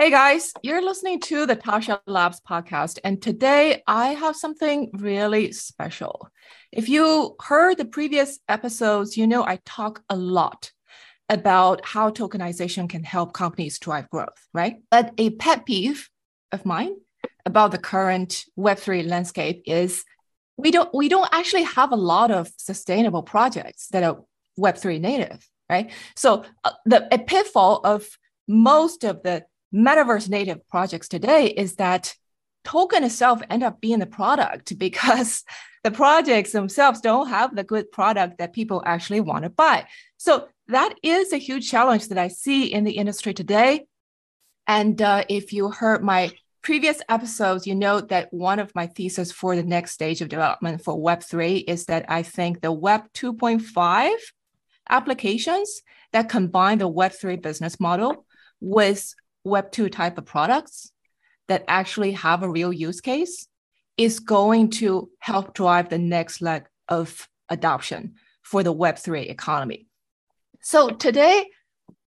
Hey guys, you're listening to the Tascha Labs podcast, and today I have something really special. If you heard the previous episodes, you know I talk a lot about how tokenization can help companies drive growth, right? But a pet peeve of mine about the current Web3 landscape is we don't we don't actually have a lot of sustainable projects that are Web3 native, right? So uh, the a pitfall of most of the metaverse native projects today is that token itself end up being the product because the projects themselves don't have the good product that people actually want to buy. So that is a huge challenge that I see in the industry today. And uh, if you heard my previous episodes, you know that one of my thesis for the next stage of development for Web3 is that I think the Web 2.5 applications that combine the Web3 business model with Web2 type of products that actually have a real use case is going to help drive the next leg of adoption for the Web3 economy. So today,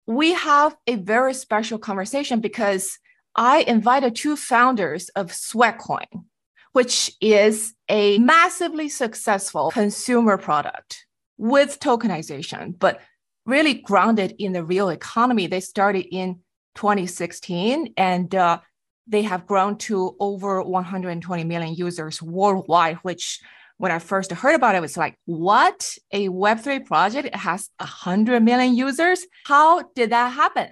we have a very special conversation because I invited two founders of Sweatcoin, which is a massively successful consumer product with tokenization, but really grounded in the real economy. They started in 2016 and uh, they have grown to over 120 million users worldwide, which when I first heard about it, it was like, what? A Web3 project has 100 million users? How did that happen?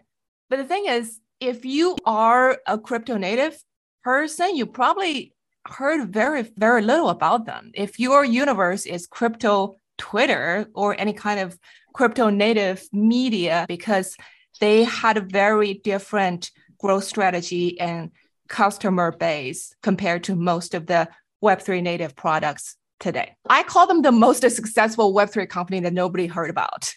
But the thing is, if you are a crypto native person, you probably heard very, very little about them. If your universe is crypto Twitter or any kind of crypto native media, because they had a very different growth strategy and customer base compared to most of the Web3 native products today. I call them the most successful Web3 company that nobody heard about.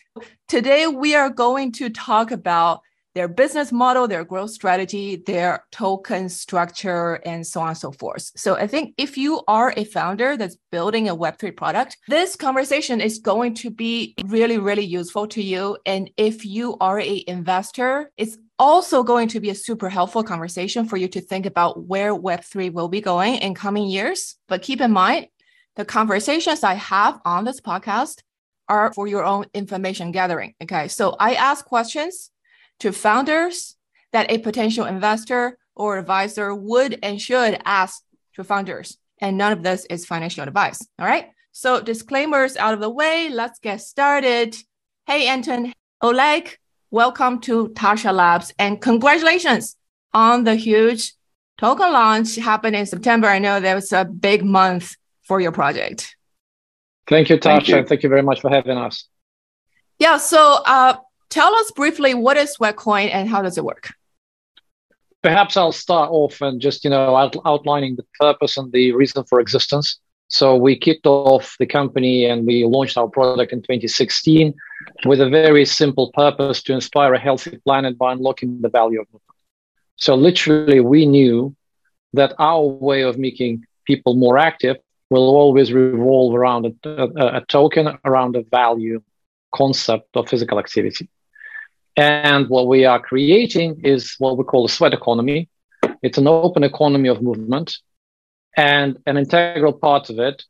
Today, we are going to talk about their business model, their growth strategy, their token structure, and so on and so forth. So I think if you are a founder that's building a Web3 product, this conversation is going to be really, really useful to you. And if you are a investor, it's also going to be a super helpful conversation for you to think about where Web3 will be going in coming years. But keep in mind, the conversations I have on this podcast are for your own information gathering. Okay. So I ask questions to founders that a potential investor or advisor would and should ask to founders. And none of this is financial advice. All right. So, disclaimers out of the way. Let's get started. Hey, Anton, Oleg, welcome to Tascha Labs and congratulations on the huge token launch happened in September. I know that was a big month for your project. Thank you, Tascha. Thank you, Thank you very much for having us. Yeah. So, uh, tell us briefly what is Sweatcoin and how does it work? Perhaps I'll start off and just you know out, outlining the purpose and the reason for existence. So we kicked off the company and we launched our product in 2016 with a very simple purpose to inspire a healthy planet by unlocking the value of movement. So literally, we knew that our way of making people more active will always revolve around a, a, a token, around a value concept of physical activity. And what we are creating is what we call a sweat economy. It's an open economy of movement. And an integral part of it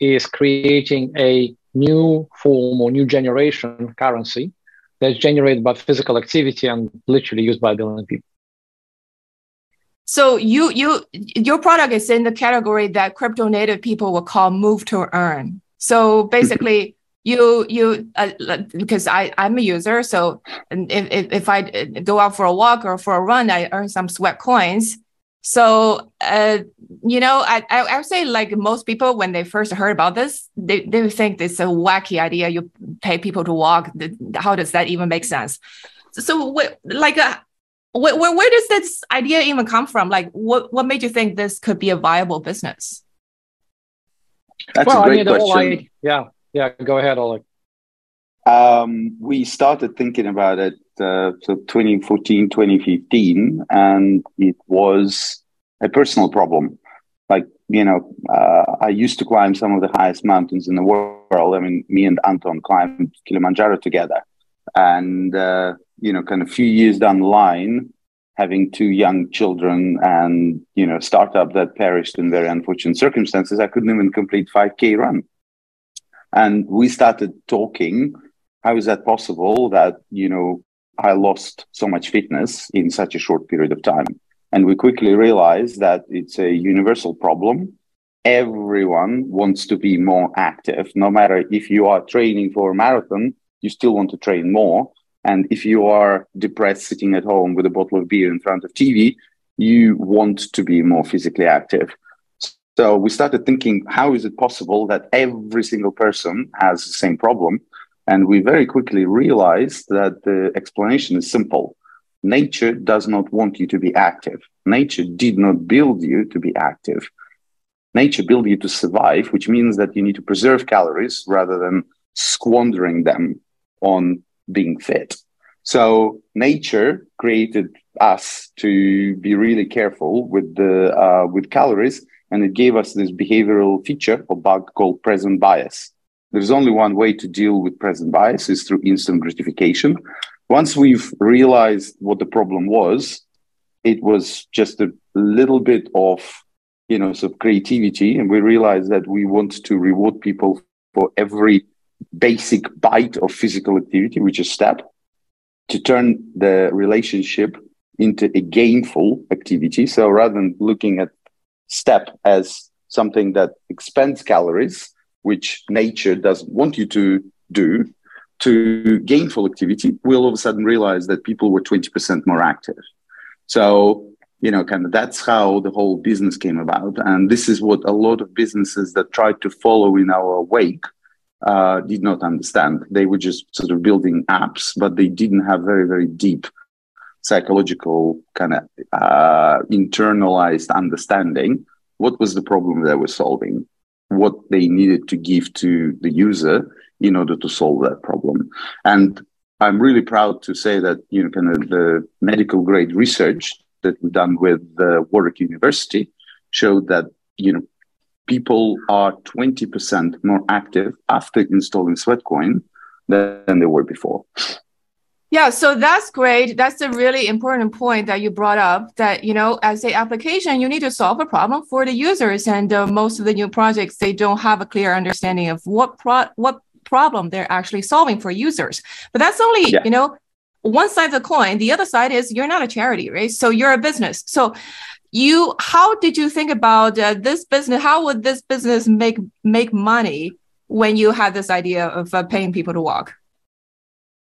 is creating a new form or new generation currency that's generated by physical activity and literally used by a billion people. So you you your product is in the category that crypto native people will call move to earn. So basically you you uh, because I I'm a user, so if, if if I go out for a walk or for a run, I earn some sweat coins. So uh, you know, I I would say like most people when they first heard about this, they they think it's a wacky idea. You pay people to walk. How does that even make sense? So what like. Uh, where, where, where does this idea even come from? Like, what, what made you think this could be a viable business? That's well, a great I mean, question. I, yeah, yeah, go ahead, Oleg. Um, we started thinking about it uh, so 2014, 2015, and it was a personal problem. Like, you know, uh, I used to climb some of the highest mountains in the world. I mean, me and Anton climbed Kilimanjaro together. And, uh, you know, kind of a few years down the line, having two young children and you know startup that perished in very unfortunate circumstances i couldn't even complete 5k run and we started talking how is that possible that you know i lost so much fitness in such a short period of time? And we quickly realized that it's a universal problem. Everyone wants to be more active. No matter if you are training for a marathon you still want to train more. And if you are depressed sitting at home with a bottle of beer in front of TV, you want to be more physically active. So we started thinking, how is it possible that every single person has the same problem? And we very quickly realized that the explanation is simple. Nature does not want you to be active. Nature did not build you to be active. Nature built you to survive, which means that you need to preserve calories rather than squandering them on being fit. So nature created us to be really careful with the uh, with calories, and it gave us this behavioral feature or bug called present bias. There's only one way to deal with present bias is through instant gratification. Once we've realized what the problem was, it was just a little bit of you know sort of creativity, and we realized that we want to reward people for every basic bite of physical activity, which is step, to turn the relationship into a gainful activity. So rather than looking at step as something that expends calories, which nature doesn't want you to do, to gainful activity, we all of a sudden realize that people were 20% more active. So, you know, kind of that's how the whole business came about. And this is what a lot of businesses that tried to follow in our wake uh, did not understand. They were just sort of building apps, but they didn't have very, very deep psychological kind of uh, internalized understanding. What was the problem they were solving? What they needed to give to the user in order to solve that problem. And I'm really proud to say that you know, kind of the medical grade research that we've done with the Warwick University showed that you know people are 20% more active after installing Sweatcoin than they were before. Yeah, so that's great. That's a really important point that you brought up that, you know, as a application, you need to solve a problem for the users. And uh, most of the new projects, they don't have a clear understanding of what pro- what problem they're actually solving for users. But that's only, yeah. you know, one side of the coin. The other side is you're not a charity, right? So you're a business. So you how did you think about uh, this business how would this business make make money when you had this idea of uh, paying people to walk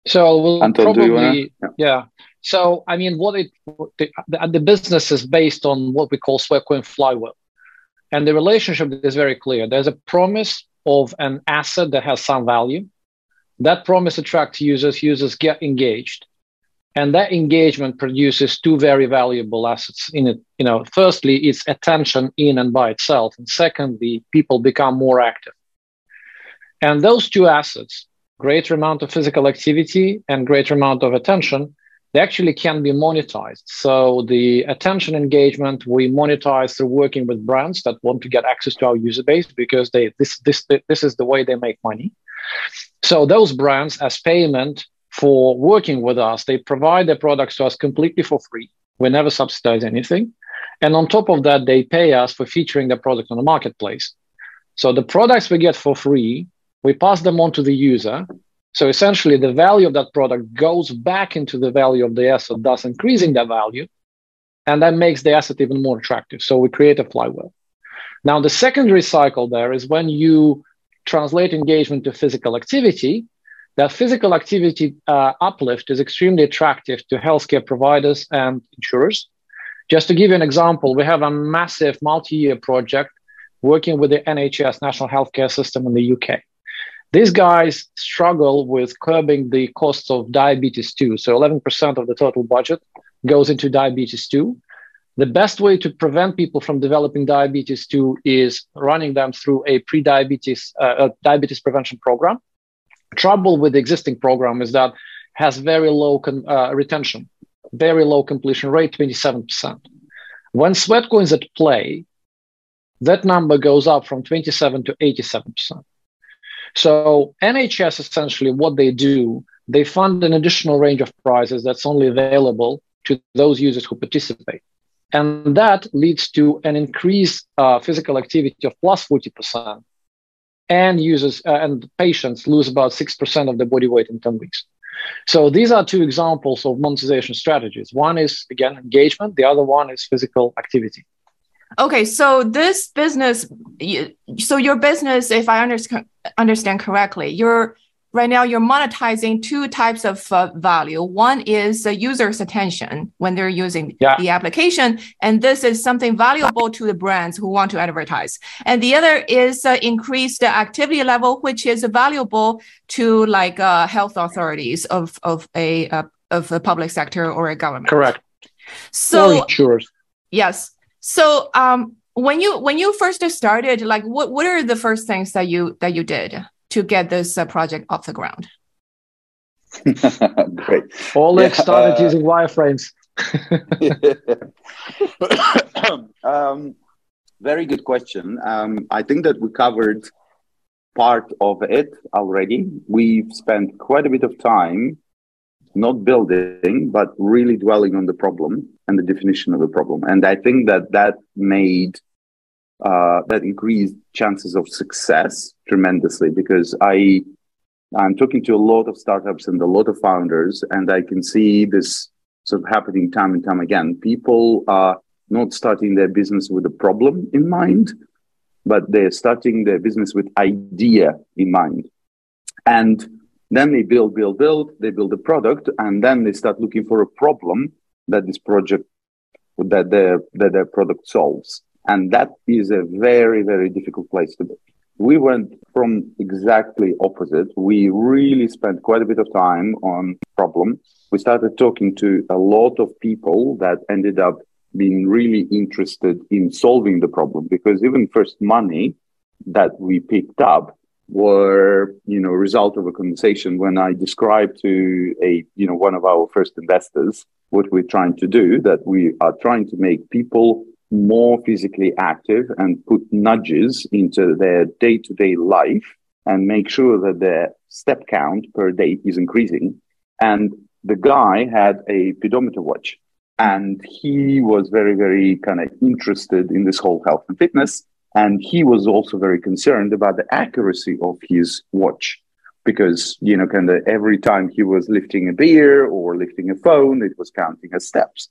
so we'll Anton, probably yeah. yeah. so i mean what it the, the, business is based on what we call sweatcoin flywheel. And the relationship is very clear. There's a promise of an asset that has some value. That promise attracts users. Users get engaged. And that engagement produces two very valuable assets in it. You know firstly it's attention in and by itself. And secondly people become more active. And those two assets greater amount of physical activity and greater amount of attention they actually can be monetized so the attention engagement we monetize through working with brands that want to get access to our user base because they this this this is the way they make money so those brands as payment for working with us. They provide their products to us completely for free. We never subsidize anything. And on top of that, they pay us for featuring the product on the marketplace. So the products we get for free, we pass them on to the user. So essentially, the value of that product goes back into the value of the asset, thus increasing the value. And that makes the asset even more attractive. So we create a flywheel. Now, the secondary cycle there is when you translate engagement to physical activity, that physical activity uh, uplift is extremely attractive to healthcare providers and insurers. Just to give you an example, we have a massive multi-year project working with the NHS, National Healthcare System in the UK. These guys struggle with curbing the costs of diabetes 2. So 11% of the total budget goes into diabetes 2. The best way to prevent people from developing diabetes 2 is running them through a pre-diabetes uh, diabetes prevention program trouble with the existing program is that has very low con- uh, retention, very low completion rate, 27%. When Sweatcoin's at play, that number goes up from 27 to 87%. So NHS essentially what they do, they fund an additional range of prizes that's only available to those users who participate. And that leads to an increased uh, physical activity of plus 40%. And users uh, and patients lose about 6% of their body weight in 10 weeks. So these are two examples of monetization strategies. One is, again, engagement, the other one is physical activity. Okay, so this business, so your business, if I understand understand correctly, you're right now you're monetizing two types of uh, value. One is the user's attention when they're using yeah. the application, and this is something valuable to the brands who want to advertise. And the other is uh, increased activity level, which is valuable to like uh, health authorities of of a uh, of a public sector or a government. Correct. So yes. So um, when you when you first started, like what what are the first things that you that you did? to get this uh, project off the ground? Great. Oleg yeah, started uh, using wireframes. um, very good question. Um, I think that we covered part of it already. We've spent quite a bit of time not building, but really dwelling on the problem and the definition of the problem. And I think that that made uh, that increased chances of success tremendously because I I'm talking to a lot of startups and a lot of founders, and I can see this sort of happening time and time again. People are not starting their business with a problem in mind, but they're starting their business with idea in mind. And then they build, build, build, they build a product, and then they start looking for a problem that this project that their that their product solves. And that is a very, very difficult place to be. We went from exactly opposite. We really spent quite a bit of time on problem. We started talking to a lot of people that ended up being really interested in solving the problem because even first money that we picked up were you know a result of a conversation when i described to a you know one of our first investors what we're trying to do that we are trying to make people more physically active and put nudges into their day to day life and make sure that their step count per day is increasing. And the guy had a pedometer watch and he was very, very kind of interested in this whole health and fitness. And he was also very concerned about the accuracy of his watch because, you know, kind of every time he was lifting a beer or lifting a phone, it was counting his steps.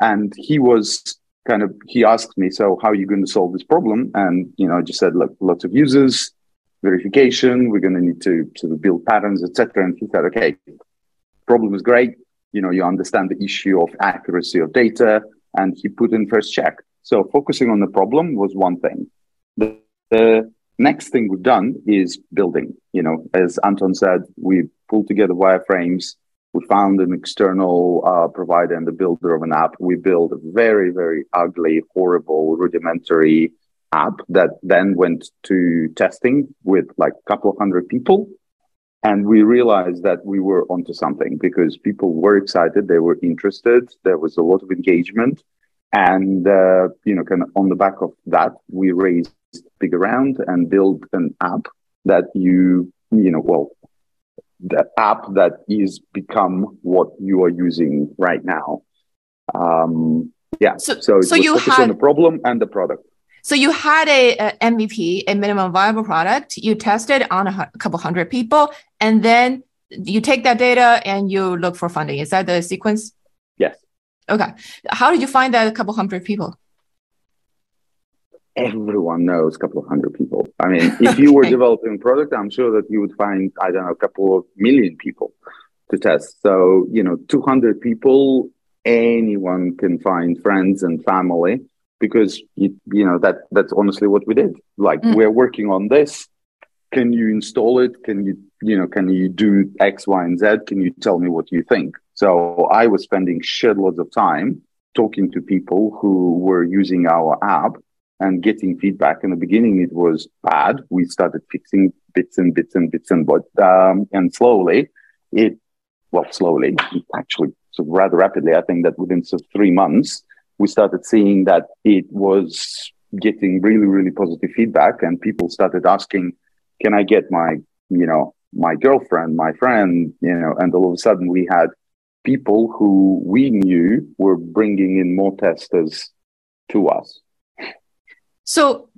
And he was kind of he asked me, so how are you going to solve this problem? And you know, I just said, look, lots of users, verification. We're going to need to sort of build patterns, etc. And he said, okay, problem is great. You know, you understand the issue of accuracy of data, and he put in first check. So focusing on the problem was one thing. The, next thing we've done is building. You know, as Anton said, we pulled together wireframes we found an external uh, provider and the builder of an app. We built a very, very ugly, horrible, rudimentary app that then went to testing with like a couple of hundred people. And we realized that we were onto something because people were excited, they were interested, there was a lot of engagement. And, uh, you know, kind of on the back of that, we raised big round and built an app that you, you know, well, the app that is become what you are using right now. Um, yeah. So, so, so you had on the problem and the product. So you had a, a, MVP, a minimum viable product. You tested on a, a couple hundred people, and then you take that data and you look for funding. Is that the sequence? Okay. How did you find that a couple hundred people? everyone knows a couple of hundred people. I mean, if you were developing a product, I'm sure that you would find, I don't know, a couple of million people to test. So, you know, 200 people, anyone can find friends and family because, you, you know, that that's honestly what we did. Like, mm. we're working on this. Can you install it? Can you, you know, can you do X, Y, and Z? Can you tell me what you think? So I was spending shitloads of time talking to people who were using our app and getting feedback. In the beginning, it was bad. We started fixing bits and bits and bits and but um, and slowly, it well slowly actually so rather rapidly. I think that within sort of three months, we started seeing that it was getting really really positive feedback, and people started asking, "Can I get my you know my girlfriend, my friend, you know?" And all of a sudden, we had people who we knew were bringing in more testers to us. So,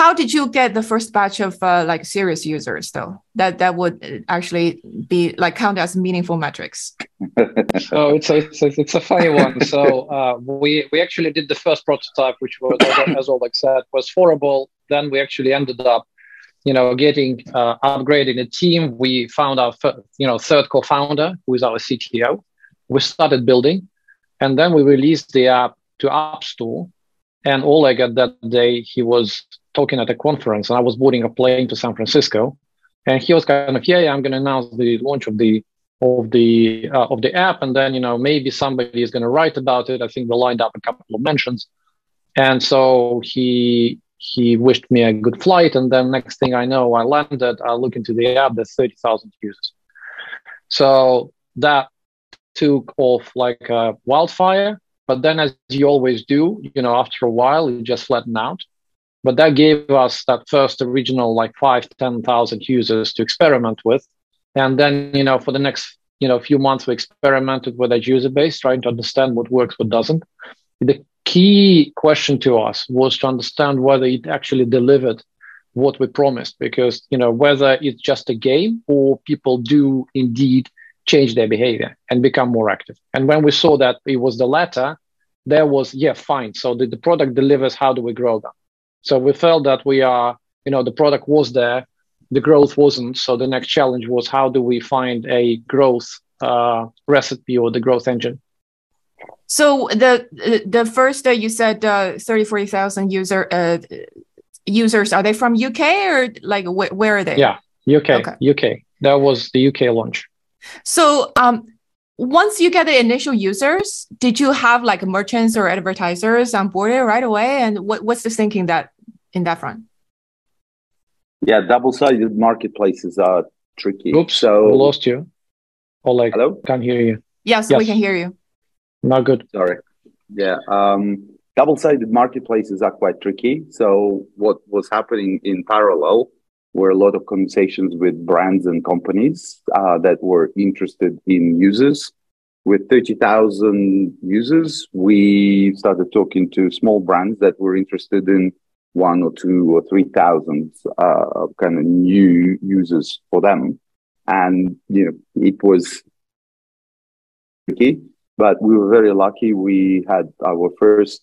how did you get the first batch of uh, like serious users though? That that would actually be like count as meaningful metrics. so it's a, it's a, it's a funny one. So uh, we we actually did the first prototype, which was as Oleg said was horrible. Then we actually ended up you know, getting uh, upgrading the team. We found our, you know, third co-founder, who is our CTO. We started building, and then we released the app to App Store. And Oleg at that day, he was talking at a conference, and I was boarding a plane to San Francisco, and he was kind of, yeah, yeah I'm going to announce the launch of the of the uh, of the app, and then you know maybe somebody is going to write about it. I think we lined up a couple of mentions, and so he he wished me a good flight. And then next thing I know, I landed, I look into the app, there's 30,000 users. So that took off like a wildfire. But then as you always do, you know, after a while, it just flattened out. But that gave us that first original like five, 10,000 users to experiment with. And then, you know, for the next, you know, few months, we experimented with that user base, trying to understand what works, what doesn't. The key question to us was to understand whether it actually delivered what we promised because you know whether it's just a game or people do indeed change their behavior and become more active and when we saw that it was the latter there was yeah fine so the, the product delivers how do we grow them so we felt that we are you know the product was there the growth wasn't so the next challenge was how do we find a growth uh, recipe or the growth engine so the the first uh, you said uh, 30, 40,000 user uh, users are they from UK or like wh- where are they? Yeah, UK. Okay. UK. That was the UK launch. So um, once you get the initial users, did you have like merchants or advertisers on board it right away? And what, what's the thinking that in that front? Yeah, double-sided marketplaces are tricky. Oops, so we lost you. Oleg, Hello? can't hear you. Yes, yes, we can hear you. Not good. Sorry. Yeah. Um, double-sided marketplaces are quite tricky. So what was happening in parallel were a lot of conversations with brands and companies uh, that were interested in users. With 30,000 users, we started talking to small brands that were interested in one or two or 3,000 uh, kind of new users for them. And, you know, it was tricky but we were very lucky. We had our first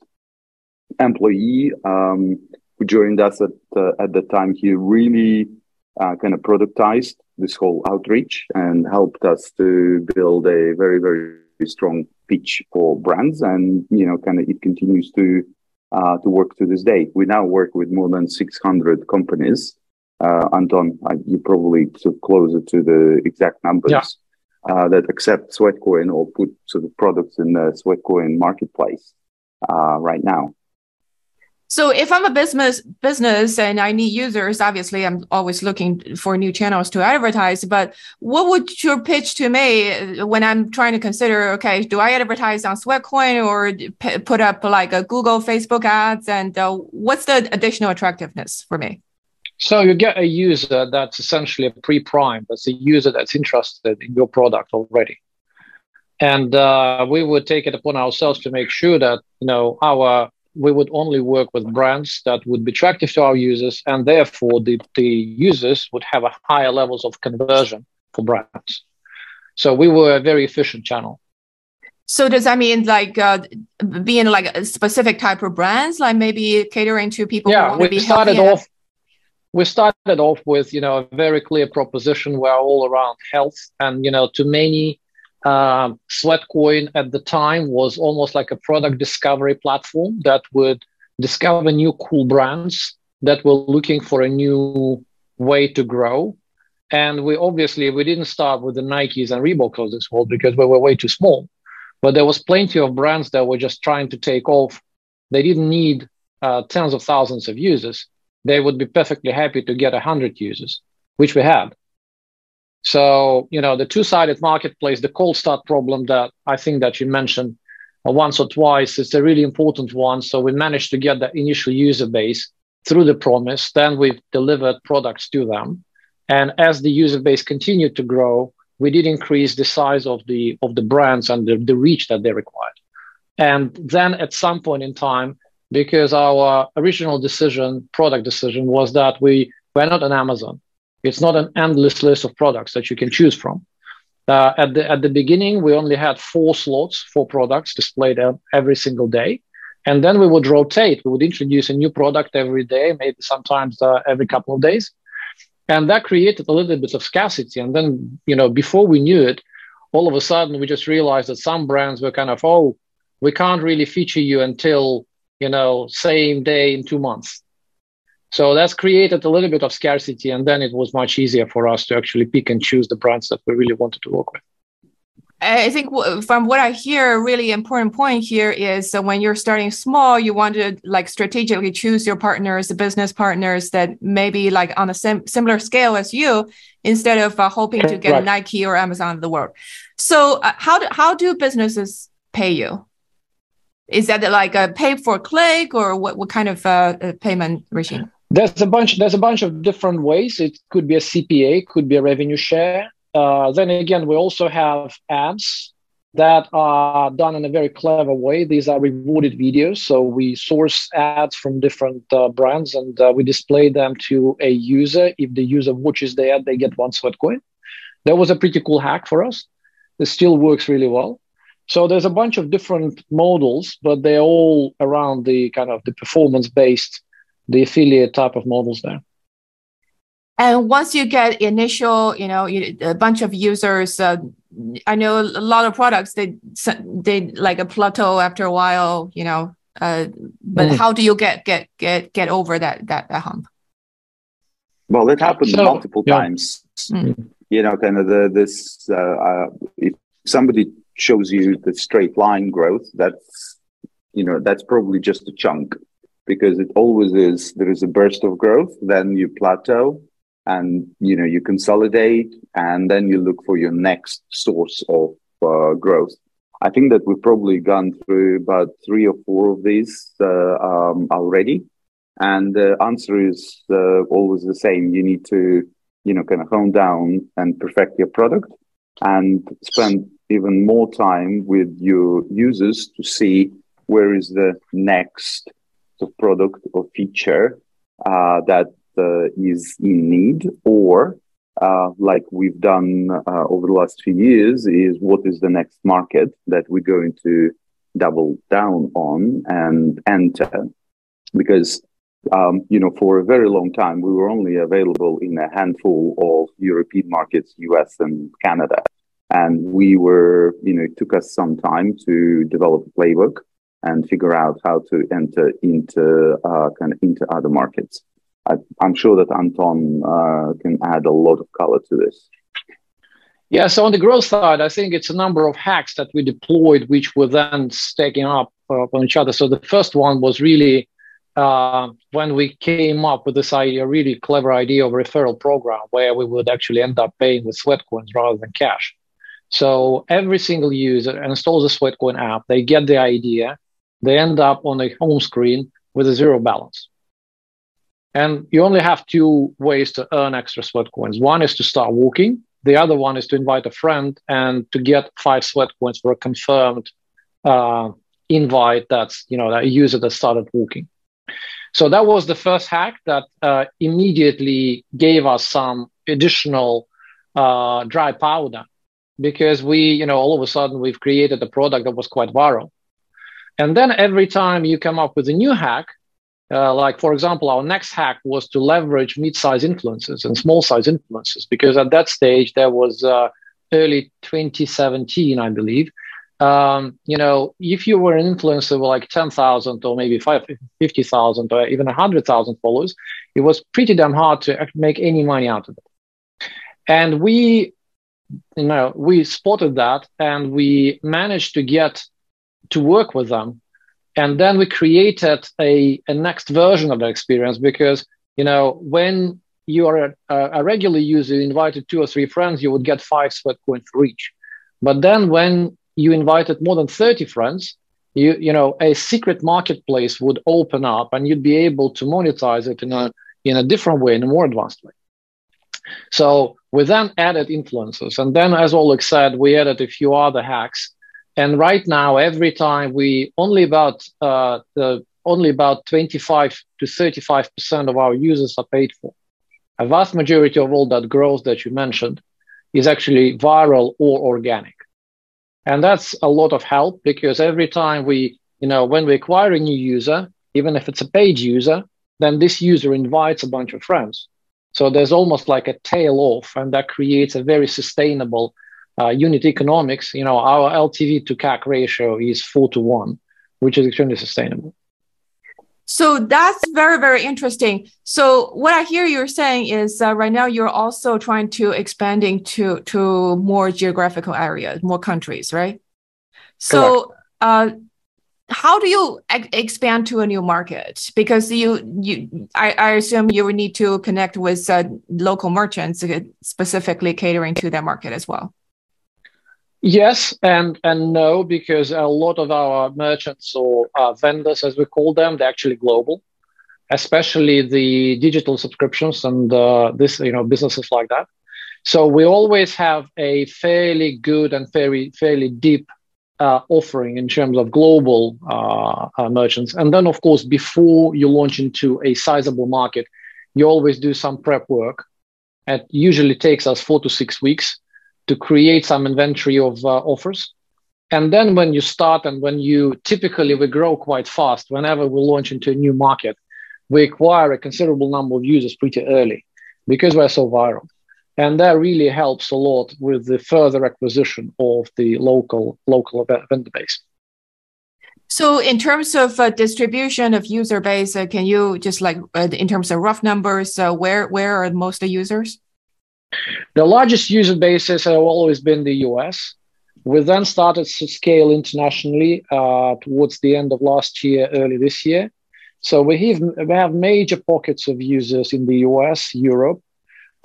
employee um, who joined us at uh, at the time. He really uh, kind of productized this whole outreach and helped us to build a very very strong pitch for brands. And you know, kind of it continues to uh, to work to this day. We now work with more than 600 companies. Uh, Anton, you probably closer to the exact numbers. Yeah uh, that accept Sweatcoin or put sort of products in the Sweatcoin marketplace uh, right now. So if I'm a business business and I need users, obviously I'm always looking for new channels to advertise. But what would your pitch to me when I'm trying to consider? Okay, do I advertise on Sweatcoin or p- put up like a Google, Facebook ads, and uh, what's the additional attractiveness for me? So you get a user that's essentially a pre-prime. That's a user that's interested in your product already, and uh, we would take it upon ourselves to make sure that you know our we would only work with brands that would be attractive to our users, and therefore the the users would have a higher levels of conversion for brands. So we were a very efficient channel. So does that mean like uh, being like a specific type of brands, like maybe catering to people? Yeah, we started off we started off with you know a very clear proposition We're all around health and you know to many uh, sweatcoin at the time was almost like a product discovery platform that would discover new cool brands that were looking for a new way to grow. And we obviously we didn't start with the nikes and Reebok of this world because we were way too small. But there was plenty of brands that were just trying to take off. They didn't need uh, tens of thousands of users. They would be perfectly happy to get 100 users, which we had. So, you know, the two-sided marketplace, the cold start problem that I think that you mentioned uh, once or twice is a really important one. So we managed to get the initial user base through the promise. Then we've delivered products to them. And as the user base continued to grow, we did increase the size of the of the brands and the, the reach that they required. And then at some point in time, because our original decision, product decision, was that we were not on Amazon. It's not an endless list of products that you can choose from. Uh, at the at the beginning, we only had four slots for products displayed every single day, and then we would rotate. We would introduce a new product every day, maybe sometimes uh, every couple of days, and that created a little bit of scarcity. And then, you know, before we knew it, all of a sudden we just realized that some brands were kind of, oh, we can't really feature you until you know same day in two months. So that's created a little bit of scarcity, and then it was much easier for us to actually pick and choose the brands that we really wanted to work with. I think from what I hear, a really important point here is that when you're starting small, you want to like strategically choose your partners, the business partners that maybe like on a sim- similar scale as you, instead of uh, hoping to get right. Nike or Amazon of the world. So uh, how do how do businesses pay you? Is that like a pay for click or what, what kind of uh, uh payment regime? There's a bunch. There's a bunch of different ways. It could be a CPA, could be a revenue share. Uh, then again, we also have ads that are done in a very clever way. These are rewarded videos. So we source ads from different uh, brands and uh, we display them to a user. If the user watches the ad, they get one sweat coin. That was a pretty cool hack for us. It still works really well. So there's a bunch of different models, but they're all around the kind of the performance based, the affiliate type of models there. And once you get initial, you know, a bunch of users, uh, I know a lot of products they they like a plateau after a while, you know. Uh, but mm. how do you get get get get over that that, that hump? Well, it happened so, multiple yeah. times. Mm. You know, kind of the this uh, uh, if somebody shows you the straight line growth, that's you know that's probably just a chunk because it always is. There is a burst of growth, then you plateau, and you know you consolidate and then you look for your next source of uh, growth i think that we've probably gone through about three or four of these uh, um, already and the answer is uh, always the same you need to you know kind of hone down and perfect your product and spend even more time with your users to see where is the next product or feature uh, that uh, is in need or uh, like we've done uh, over the last few years is what is the next market that we're going to double down on and enter. Because um, you know for a very long time we were only available in a handful of european markets us and canada. And we were you know it took us some time to develop a playbook and figure out how to enter into uh, kind of into other markets I, am sure that Anton uh, can add a lot of color to this. Yeah, so on the growth side, I think it's a number of hacks that we deployed, which were then stacking up uh, on each other. So the first one was really uh, when we came up with this idea, a really clever idea of a referral program where we would actually end up paying with sweat coins rather than cash. So every single user installs a Sweatcoin app, they get the idea, they end up on a home screen with a zero balance. And you only have two ways to earn extra sweat coins. One is to start walking. The other one is to invite a friend and to get five sweat coins for a confirmed uh, invite that's, you know, that a user that started walking. So that was the first hack that uh, immediately gave us some additional uh, dry powder because we, you know, all of a sudden we've created a product that was quite viral. And then every time you come up with a new hack, uh, like, for example, our next hack was to leverage mid-size influencers and small-size influencers because at that stage there was uh, early 2017, I believe. Um, you know, if you were an influencer with like 10,000 or maybe 50,000 or even 100,000 followers, it was pretty damn hard to make any money out of it. And we, you know, we spotted that and we managed to get to work with them and then we created a, a next version of the experience because you know when you are a, a regular user you invited two or three friends you would get five sweat coins for each but then when you invited more than 30 friends you you know a secret marketplace would open up and you'd be able to monetize it in a in a different way in a more advanced way so We then added influencers. And then, as Oleg said, we added a few other hacks. And right now, every time we only about uh, the only about 25 to 35 percent of our users are paid for. A vast majority of all that growth that you mentioned is actually viral or organic, and that's a lot of help because every time we, you know, when we acquire a new user, even if it's a paid user, then this user invites a bunch of friends. So there's almost like a tail off, and that creates a very sustainable uh, unit economics. You know, our LTV to CAC ratio is four to one, which is extremely sustainable. So that's very, very interesting. So what I hear you're saying is uh, right now you're also trying to expanding to to more geographical areas, more countries, right? So uh, how do you ex- expand to a new market? Because you you I, I assume you would need to connect with uh, local merchants uh, specifically catering to that market as well. Yes and and no, because a lot of our merchants or uh, vendors, as we call them, they're actually global, especially the digital subscriptions and uh, this you know businesses like that. So we always have a fairly good and very fairly deep uh, offering in terms of global uh, uh, merchants. And then, of course, before you launch into a sizable market, you always do some prep work. It usually takes us four to six weeks to create some inventory of uh, offers. And then when you start and when you typically we grow quite fast, whenever we launch into a new market, we acquire a considerable number of users pretty early because we're so viral. And that really helps a lot with the further acquisition of the local local vendor base. So, in terms of uh, distribution of user base, uh, can you just like uh, in terms of rough numbers, uh, where where are most of the users? The largest user bases have always been the US. We then started to scale internationally uh, towards the end of last year, early this year. So we have, we have major pockets of users in the US, Europe.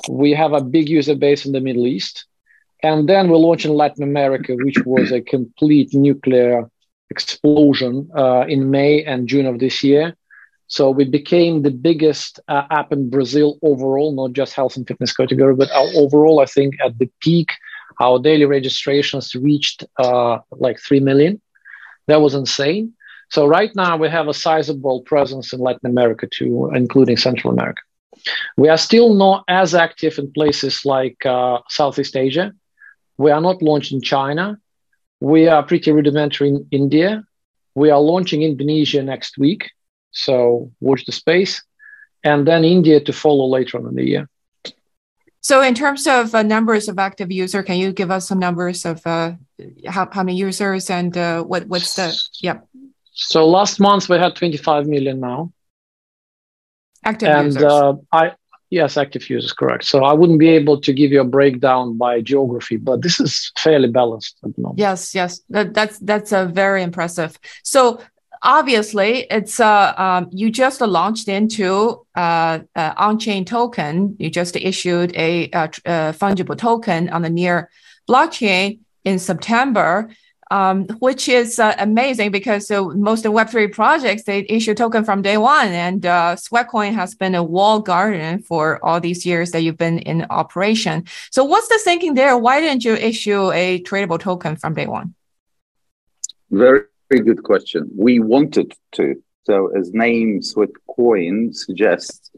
We have a big user base in the Middle East. And then we launched in Latin America, which was a complete nuclear explosion uh, in May and June of this year. So we became the biggest uh, app in Brazil overall, not just health and fitness category, but overall, I think at the peak, our daily registrations reached uh, like 3 million. That was insane. So right now we have a sizable presence in Latin America too, including Central America. We are still not as active in places like uh, Southeast Asia. We are not launched in China. We are pretty rudimentary in India. We are launching Indonesia next week. So watch the space, and then India to follow later on in the year. So, in terms of uh, numbers of active user, can you give us some numbers of uh, how, how many users and uh, what what's the yep? So last month we had 25 million now. Active and, users. Uh, I yes, active users, correct. So I wouldn't be able to give you a breakdown by geography, but this is fairly balanced at the moment. Yes, yes, that, that's that's a very impressive. So obviously it's uh, um, you just launched into uh, uh, on-chain token. You just issued a, a, a, fungible token on the NEAR blockchain in september um, which is uh, amazing because uh, most of web3 projects they issue token from day one. And uh, sweatcoin has been a wall garden for all these years that you've been in operation. So what's the thinking there? Why didn't you issue a tradable token from day one? Very very good question. We wanted to. So, as names with Sweatcoin suggests,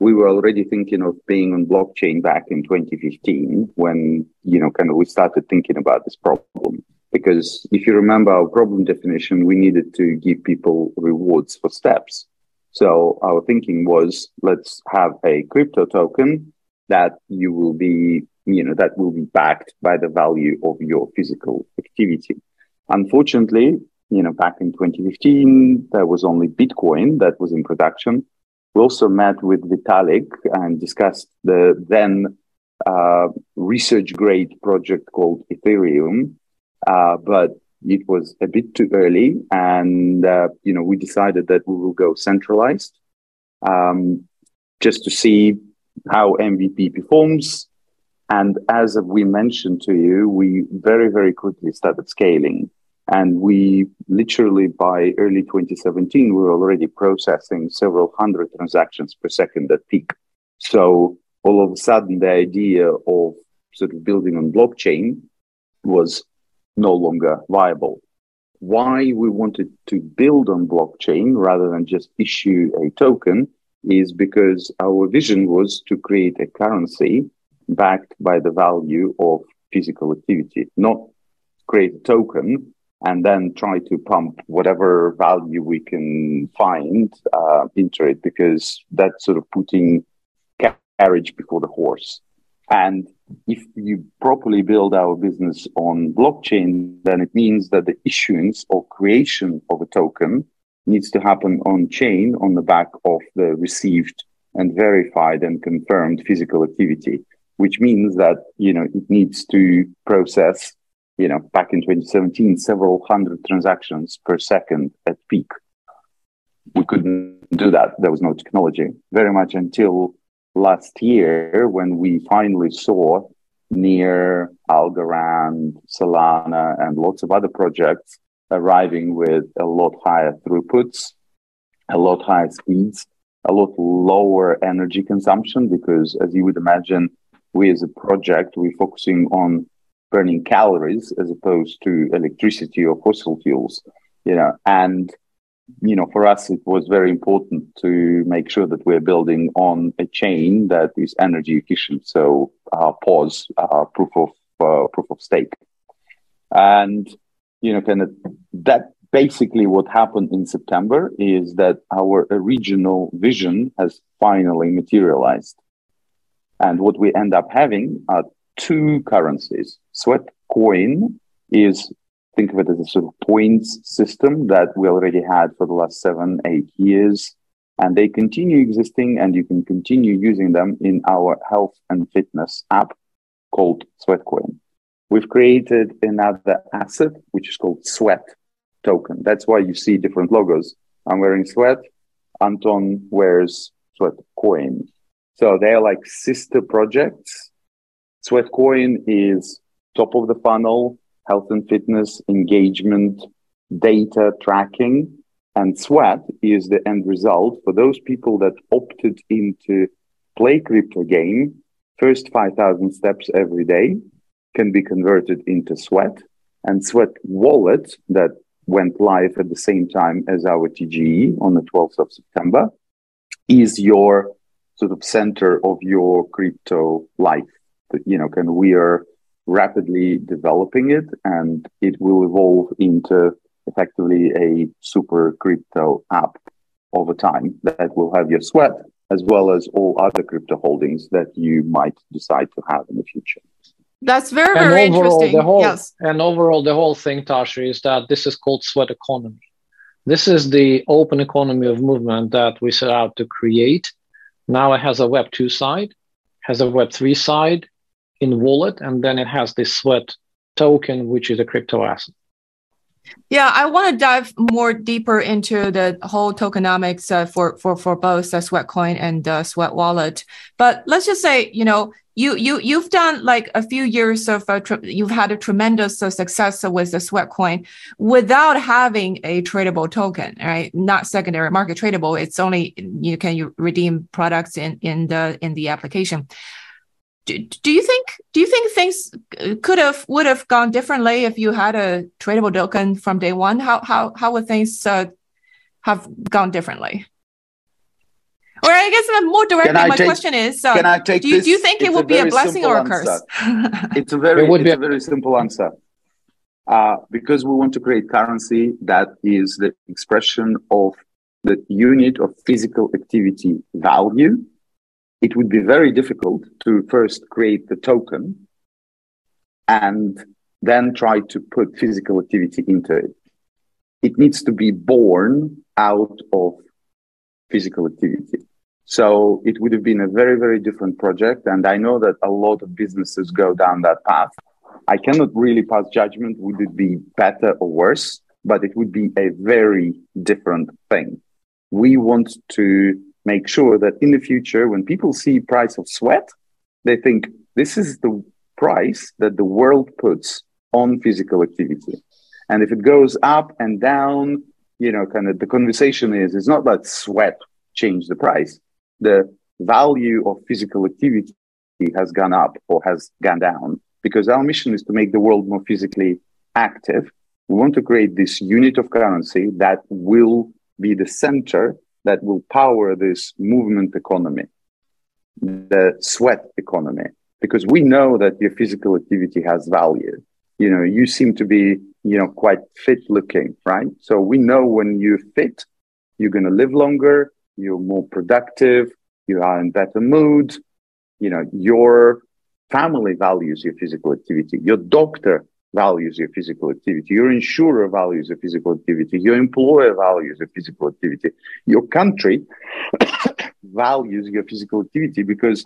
we were already thinking of being on blockchain back in 2015 when, you know, kind of we started thinking about this problem. Because if you remember our problem definition, we needed to give people rewards for steps. So our thinking was let's have a crypto token that you will be, you know, that will be backed by the value of your physical activity. Unfortunately, you know, back in 2015, there was only Bitcoin that was in production. We also met with Vitalik and discussed the then uh, research grade project called Ethereum, uh, but it was a bit too early, and uh, you know we decided that we will go centralized, um, just to see how MVP performs. And as we mentioned to you, we very very quickly started scaling. And we literally by early 2017, we were already processing several hundred transactions per second at peak. So all of a sudden the idea of sort of building on blockchain was no longer viable. Why we wanted to build on blockchain rather than just issue a token is because our vision was to create a currency backed by the value of physical activity, not create a token and then try to pump whatever value we can find uh, into it because that's sort of putting carriage before the horse. And if you properly build our business on blockchain, then it means that the issuance or creation of a token needs to happen on chain on the back of the received and verified and confirmed physical activity, which means that, you know, it needs to process, you know, back in 2017, several hundred transactions per second at peak. We couldn't do that. There was no technology very much until last year when we finally saw NEAR Algorand, Solana, and lots of other projects arriving with a lot higher throughputs, a lot higher speeds, a lot lower energy consumption, because as you would imagine, we as a project, we're focusing on burning calories as opposed to electricity or fossil fuels, you know, and you know, for us, it was very important to make sure that we're building on a chain that is energy efficient. So, uh, POS, uh, proof of uh, proof of stake, and you know, kind of that basically what happened in September is that our original vision has finally materialized, and what we end up having are two currencies. Sweat coin is think of it as a sort of points system that we already had for the last seven, eight years. And they continue existing and you can continue using them in our health and fitness app called Sweatcoin. We've created another asset, which is called Sweat Token. That's why you see different logos. I'm wearing Sweat. Anton wears Sweat Coin. So they're like sister projects. Sweat Coin is top of the funnel health and fitness, engagement, data tracking, and sweat is the end result for those people that opted into play crypto game. First 5,000 steps every day can be converted into sweat and sweat wallet that went live at the same time as our TGE on the 12th of September is your sort of center of your crypto life. You know, can we are rapidly developing it and it will evolve into effectively a super crypto app over time that will have your sweat as well as all other crypto holdings that you might decide to have in the future. That's very, very overall, interesting. The whole, yes. And overall, the whole thing, Tascha, is that this is called sweat economy. This is the open economy of movement that we set out to create. Now it has a Web 2 side, has a Web 3 side, in wallet, and then it has this sweat token, which is a crypto asset. Yeah, I want to dive more deeper into the whole tokenomics uh, for for for both uh, Sweatcoin and uh, Sweat Wallet. But let's just say, you know, you you you've done like a few years of uh, you've had a tremendous uh, success with the Sweatcoin without having a tradable token, right? Not secondary market tradable. It's only you can you redeem products in in the in the application do, do you think do you think things could have would have gone differently if you had a tradable token from day one? How how how would things uh, have gone differently? Or I guess more directly, my take, question is: uh, Can I take do, you, this? do you think it's it would be a blessing or a curse? it's a very, it would be a very simple answer. Uh, because we want to create currency that is the expression of the unit of physical activity value it would be very difficult to first create the token and then try to put physical activity into it. It needs to be born out of physical activity. So it would have been a very, very different project. And I know that a lot of businesses go down that path. I cannot really pass judgment. Would it be better or worse? But it would be a very different thing. We want to make sure that in the future, when people see price of sweat, they think this is the price that the world puts on physical activity. And if it goes up and down, you know, kind of the conversation is, it's not that sweat changed the price. The value of physical activity has gone up or has gone down because our mission is to make the world more physically active. We want to create this unit of currency that will be the center that will power this movement economy, the sweat economy, because we know that your physical activity has value. You know, you seem to be, you know, quite fit looking, right? So we know when you're fit, you're going to live longer, you're more productive, you are in better mood. You know, your family values your physical activity. Your doctor values your physical activity. Your insurer values your physical activity. Your employer values your physical activity. Your country values your physical activity because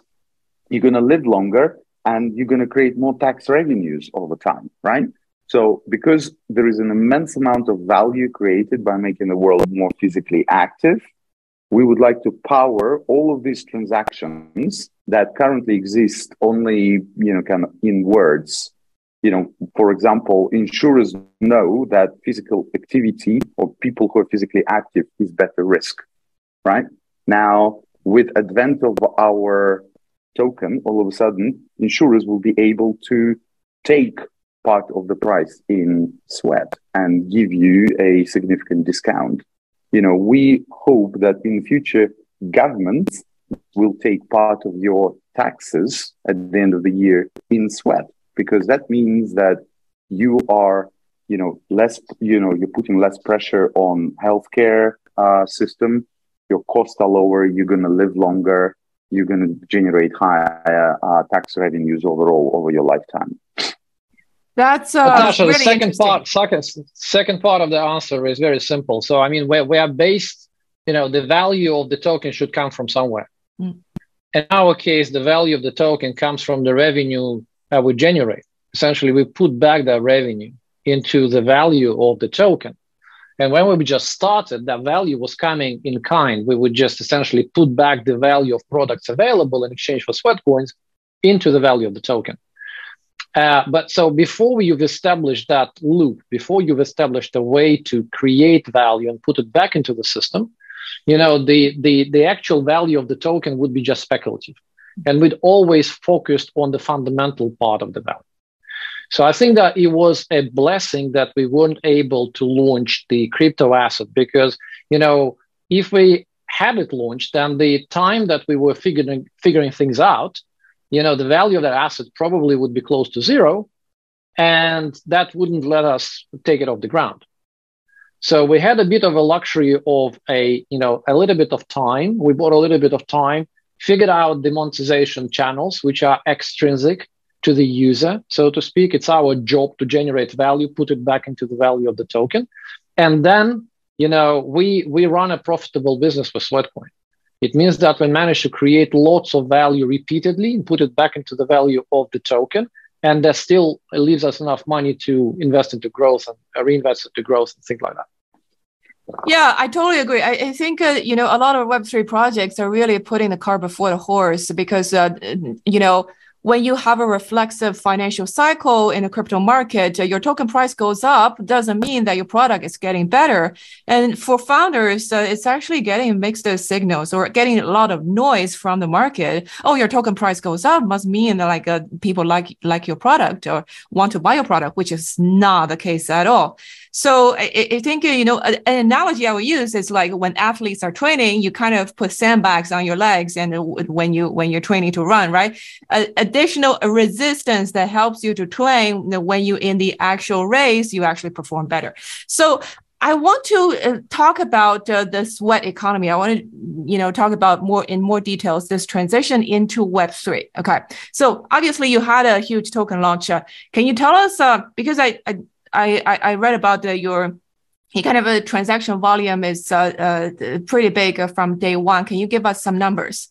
you're going to live longer and you're going to create more tax revenues over time, right? So, because there is an immense amount of value created by making the world more physically active, we would like to power all of these transactions that currently exist only, you know, kind of in words. You know, for example, insurers know that physical activity or people who are physically active is better risk, right? Now, with advent of our token, all of a sudden, insurers will be able to take part of the price in sweat and give you a significant discount you know, we hope that in future, governments will take part of your taxes at the end of the year in sweat, because that means that you are, you know, less, you know, you're putting less pressure on healthcare uh, system. Your costs are lower. You're going to live longer. You're going to generate higher uh, tax revenues overall over your lifetime. That's uh, Natasha, really the second part, second, second part of the answer is very simple. So, I mean, we, we are based, you know, the value of the token should come from somewhere. Mm. In our case, the value of the token comes from the revenue that we generate. Essentially, we put back that revenue into the value of the token. And when we just started, that value was coming in kind. We would just essentially put back the value of products available in exchange for sweat coins into the value of the token. Uh, but so before you've established that loop, before you've established a way to create value and put it back into the system, you know, the, the, the actual value of the token would be just speculative. And we'd always focused on the fundamental part of the value. So I think that it was a blessing that we weren't able to launch the crypto asset because, you know, if we had it launched, then the time that we were figuring, figuring things out, you know, the value of that asset probably would be close to zero. And that wouldn't let us take it off the ground. So we had a bit of a luxury of a, you know, a little bit of time. We bought a little bit of time, figured out the monetization channels, which are extrinsic to the user, so to speak. It's our job to generate value, put it back into the value of the token. And then, you know, we we run a profitable business with Sweatcoin. It means that we manage to create lots of value repeatedly and put it back into the value of the token. And that still leaves us enough money to invest into growth and reinvest into growth and things like that. Yeah, I totally agree. I, I think uh, you know a lot of Web three projects are really putting the cart before the horse because uh, you know when you have a reflexive financial cycle in a crypto market, uh, your token price goes up doesn't mean that your product is getting better. And for founders, uh, it's actually getting mixed signals or getting a lot of noise from the market. Oh, your token price goes up must mean that like uh, people like like your product or want to buy your product, which is not the case at all. So I, I think, you know, an analogy I would use is like when athletes are training, you kind of put sandbags on your legs and when you, when you're training to run, right? additional resistance that helps you to train when you're in the actual race, you actually perform better. So I want to uh, talk about uh, the sweat economy. I want to, you know, talk about more in more details this transition into Web three. Okay, so obviously you had a huge token launch. Uh, can you tell us? Uh, because I, I I, I read about the, your kind of a transaction volume is uh, uh, pretty big from day one. Can you give us some numbers?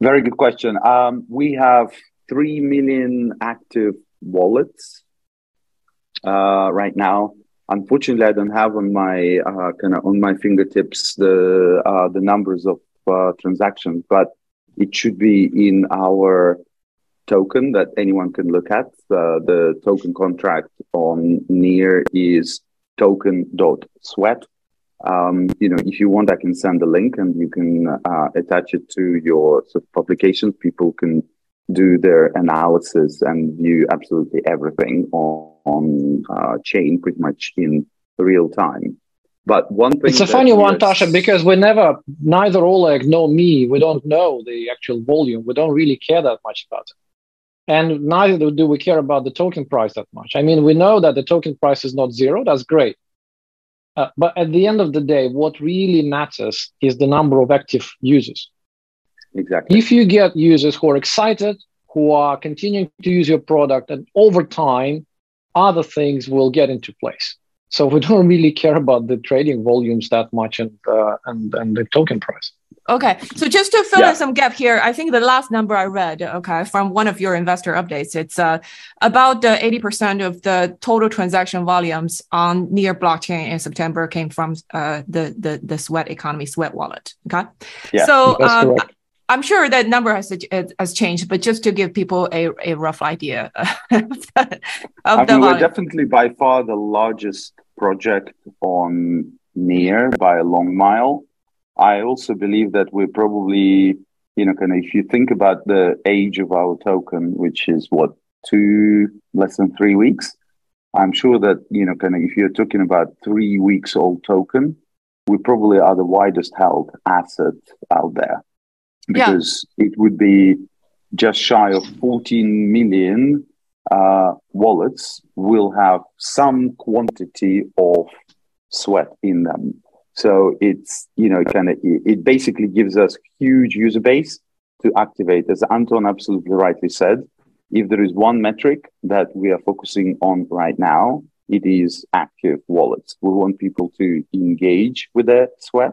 Very good question. Um, we have 3 million active wallets uh, right now. Unfortunately, I don't have on my uh, kind of on my fingertips the uh, the numbers of uh, transactions, but it should be in our token that anyone can look at. Uh, the token contract on NEAR is token.sweat. Um, you know, if you want, I can send the link and you can uh, attach it to your sort of publications. People can do their analysis and view absolutely everything on, on uh, chain pretty much in real time. But one thing it's a funny one, Tascha, because we never, neither Oleg nor me, we don't know the actual volume. We don't really care that much about it. And neither do we care about the token price that much. I mean, we know that the token price is not zero. That's great. Uh, but at the end of the day, what really matters is the number of active users. Exactly. If you get users who are excited, who are continuing to use your product, and over time, other things will get into place. So we don't really care about the trading volumes that much and uh, and and the token price. Okay, so just to fill yeah. in some gap here, I think the last number I read, okay, from one of your investor updates, it's uh, about the eighty percent of the total transaction volumes on NEAR blockchain in September came from uh, the the the Sweat economy, Sweat wallet. Okay, yeah, so um, I'm sure that number has has changed, but just to give people a, a rough idea of the, of I mean, we're definitely by far the largest project on NEAR by a long mile. I also believe that we're probably, you know, kind of if you think about the age of our token, which is what two less than three weeks. I'm sure that you know, kind of if you're talking about three weeks old token, we probably are the widest held asset out there because yeah. it would be just shy of 14 million uh, wallets will have some quantity of sweat in them. So it's, you know, kind of, it basically gives us huge user base to activate. As Anton absolutely rightly said, if there is one metric that we are focusing on right now, it is active wallets. We want people to engage with their sweat.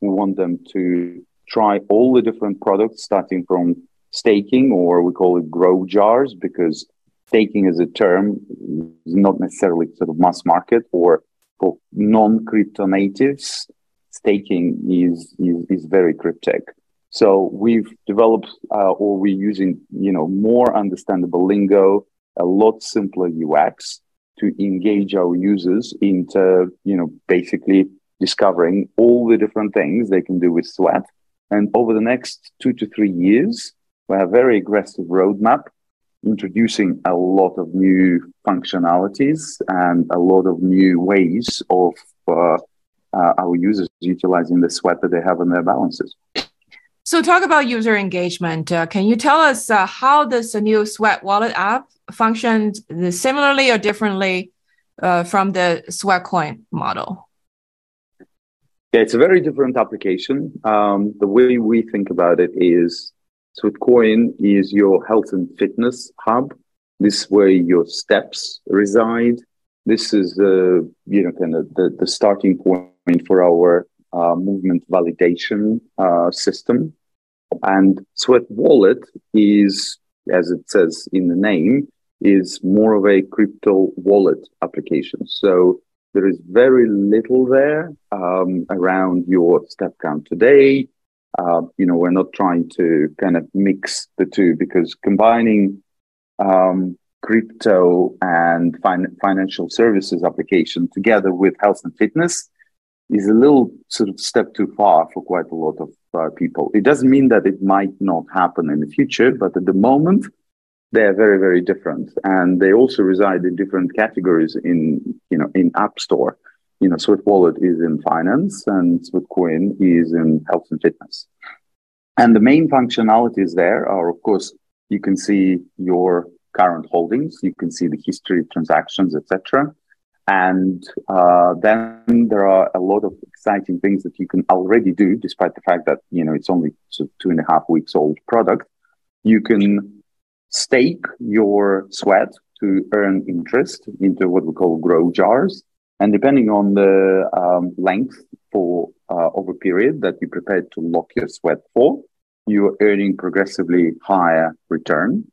We want them to try all the different products, starting from staking, or we call it grow jars, because staking as a term is not necessarily sort of mass market or for non-crypto natives. Staking is, is, is very cryptic. So we've developed, uh, or we're using, you know, more understandable lingo, a lot simpler UX to engage our users into, you know, basically discovering all the different things they can do with Sweat and over the next two to three years, we have a very aggressive roadmap introducing a lot of new functionalities and a lot of new ways of uh, uh, our users utilizing the sweat that they have on their balances. So, talk about user engagement. Uh, can you tell us uh, how this new Sweat Wallet app functions similarly or differently uh, from the Sweat Coin model? Yeah, it's a very different application. Um, the way we think about it is Sweatcoin is your health and fitness hub. This is where your steps reside. This is the you know kind of the, the starting point for our uh, movement validation uh, system. And Sweat Wallet is, as it says in the name, is more of a crypto wallet application. So there is very little there um, around your step count today. Uh, you know, we're not trying to kind of mix the two because combining um, crypto and fin- financial services application together with health and fitness is a little sort of step too far for quite a lot of uh, people. It doesn't mean that it might not happen in the future, but at the moment, they're very very different. And they also reside in different categories in you know in app store. You know sweat wallet is in finance and sweat coin is in health and fitness. And the main functionalities there are of course you can see your current holdings you can see the history of transactions etc and uh, then there are a lot of exciting things that you can already do despite the fact that you know it's only two and a half weeks old product. You can stake your sweat to earn interest into what we call grow jars. And depending on the um, length for uh, over period that you're prepared to lock your sweat for, you're earning progressively higher return.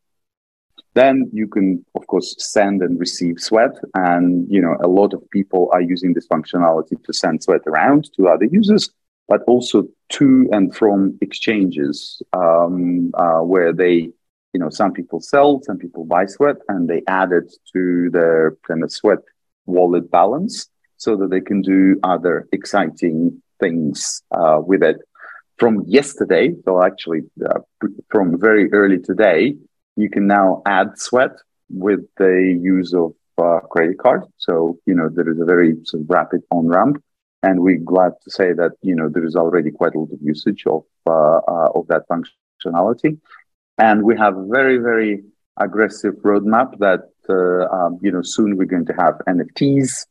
Then you can, of course, send and receive sweat. And, you know, a lot of people are using this functionality to send sweat around to other users, but also to and from exchanges um, uh, where they you know, some people sell, some people buy sweat, and they add it to their kind of sweat wallet balance. so that they can do other exciting things uh, with it. From yesterday, so actually uh, from very early today, you can now add sweat with the use of uh, credit card. So, you know, there is a very sort of rapid on ramp. And we're glad to say that, you know, there is already quite a lot of usage of, uh, uh, of that functionality. And we have a very, very aggressive roadmap that, uh, um, you know, soon we're going to have NFTs,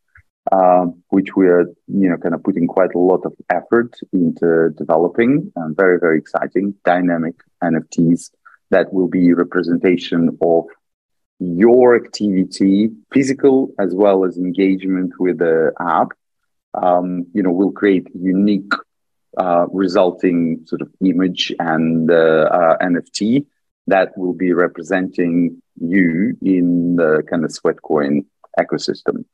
um, which we are, you know, kind of putting quite a lot of effort into developing and very, very exciting dynamic NFTs that will be representation of your activity, physical as well as engagement with the app, um, you know, will create unique uh, resulting sort of image and uh, uh, NFT that will be representing you in the kind of Sweatcoin ecosystem.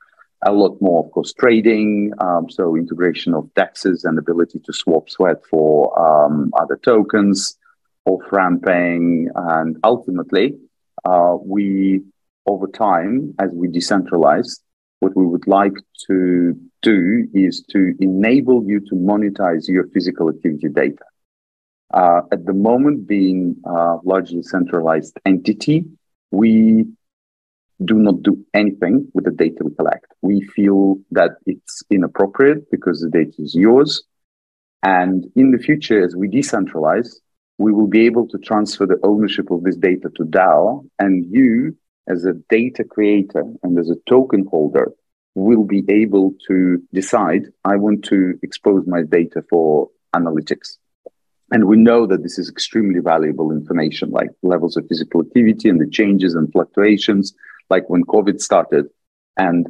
A lot more, of course, trading, um, so integration of dexes and ability to swap sweat for um, other tokens, off ramping, and ultimately uh, we, over time, as we decentralize, what we would like to do is to enable you to monetize your physical activity data. Uh, at the moment, being a largely centralized entity, we do not do anything with the data we collect. We feel that it's inappropriate because the data is yours. And in the future, as we decentralize, we will be able to transfer the ownership of this data to DAO. And you, as a data creator and as a token holder, will be able to decide, I want to expose my data for analytics. And we know that this is extremely valuable information, like levels of physical activity and the changes and fluctuations, like when COVID started and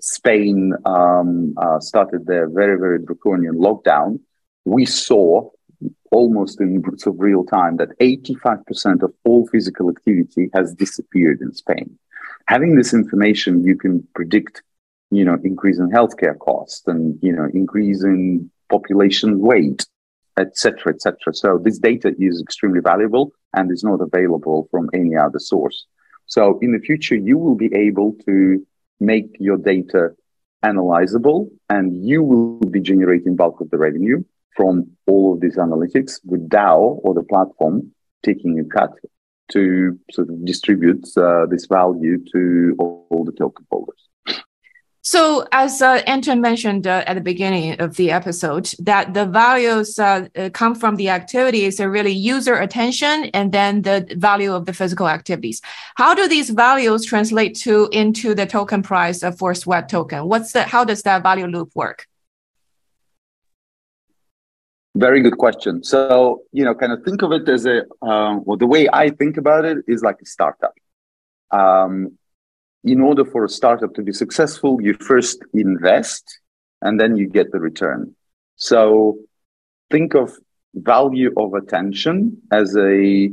Spain um, uh, started their very, very draconian lockdown. We saw almost in sort of real time that 85% of all physical activity has disappeared in Spain. Having this information, you can predict, you know, increase in healthcare costs and, you know, increase in population weight, etc., etc. So this data is extremely valuable and is not available from any other source. So in the future, you will be able to make your data analyzable and you will be generating bulk of the revenue from all of these analytics with DAO or the platform taking a cut to sort of distribute uh, this value to all, all the token holders. So, as uh, Anton mentioned uh, at the beginning of the episode, that the values uh, uh come from the activities are really user attention and then the value of the physical activities. How do these values translate to into the token price for Sweat token? What's the how does that value loop work? Very good question. So, you know, kind of think of it as a, uh, well, the way I think about it is like a startup. Um, in order for a startup to be successful, you first invest and then you get the return. So think of value of attention as a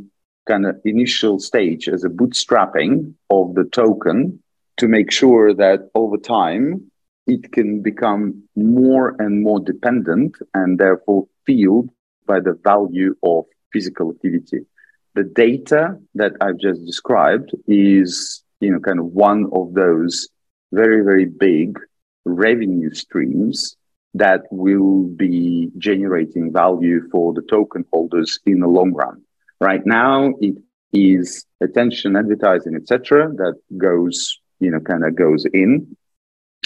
kind of initial stage, as a bootstrapping of the token to make sure that over time it can become more and more dependent and therefore fueled by the value of physical activity. The data that I've just described is, you know, kind of one of those very, very big revenue streams that will be generating value for the token holders in the long run. Right now, it is attention, advertising, etc., that goes, you know, kind of goes in.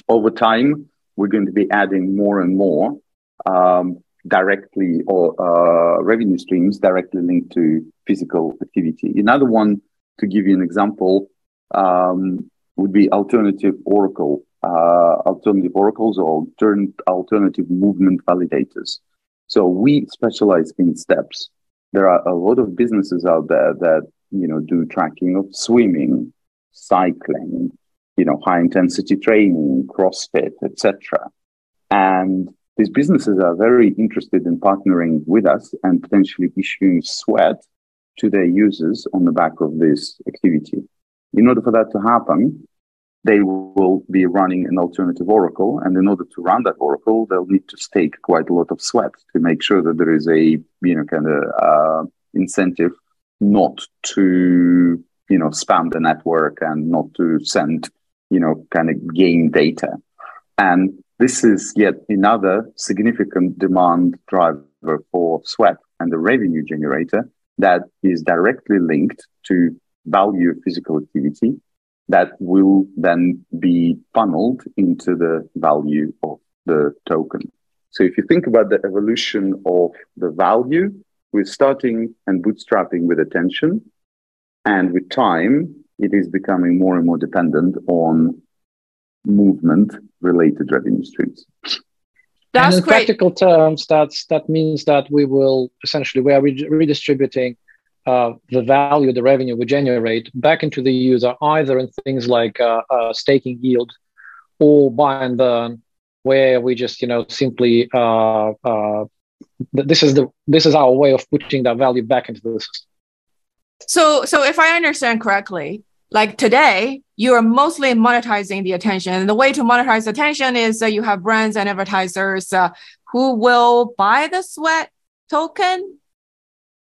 Over time, we're going to be adding more and more um, directly or uh, revenue streams directly linked to physical activity. Another one, to give you an example, um, would be alternative oracle, uh, alternative oracles or alternative movement validators. So we specialize in steps. There are a lot of businesses out there that you know do tracking of swimming, cycling, you know, high intensity training, CrossFit, etc. And these businesses are very interested in partnering with us and potentially issuing sweat to their users on the back of this activity. In order for that to happen, they will be running an alternative oracle. And in order to run that oracle, they'll need to stake quite a lot of sweat to make sure that there is a, you know, kind of uh, incentive not to, you know, spam the network and not to send, you know, kind of game data. And this is yet another significant demand driver for Sweat and the revenue generator that is directly linked to value of physical activity that will then be funneled into the value of the token. So if you think about the evolution of the value, we're starting and bootstrapping with attention. And with time, it is becoming more and more dependent on movement related revenue streams. That's and in great. practical terms, that's that means that we will essentially we are re- redistributing uh, the value, the revenue we generate back into the user, either in things like uh, uh, staking yield or buy and burn, where we just you know simply uh, uh, this is the this is our way of putting that value back into the system. So, so if I understand correctly, like today, you are mostly monetizing the attention. And the way to monetize attention is that you have brands and advertisers uh, who will buy the sweat token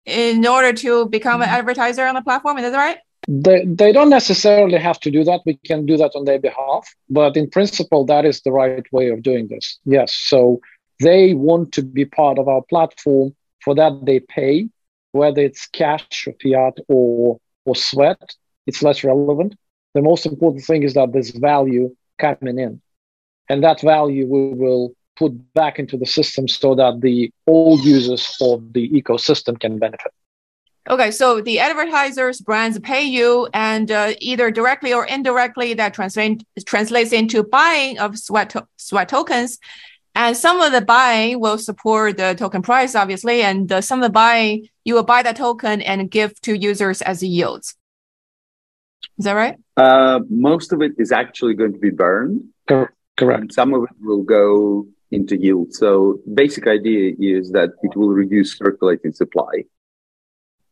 in order to become an mm-hmm. advertiser on the platform. Is that right? They, they don't necessarily have to do that. We can do that on their behalf. But in principle, that is the right way of doing this. Yes. So they want to be part of our platform. For that, they pay, whether it's cash or fiat or, or sweat. It's less relevant. The most important thing is that there's value coming in. And that value we will put back into the system so that the old users of the ecosystem can benefit. Okay, so the advertisers, brands pay you, and uh, either directly or indirectly, that translate, translates into buying of sweat to- sweat tokens. And some of the buying will support the token price, obviously, and uh, some of the buying you will buy the token and give to users as yields. Is that right? Uh, most of it is actually going to be burned. Correct. some of it will go into yield. So basic idea is that it will reduce circulating supply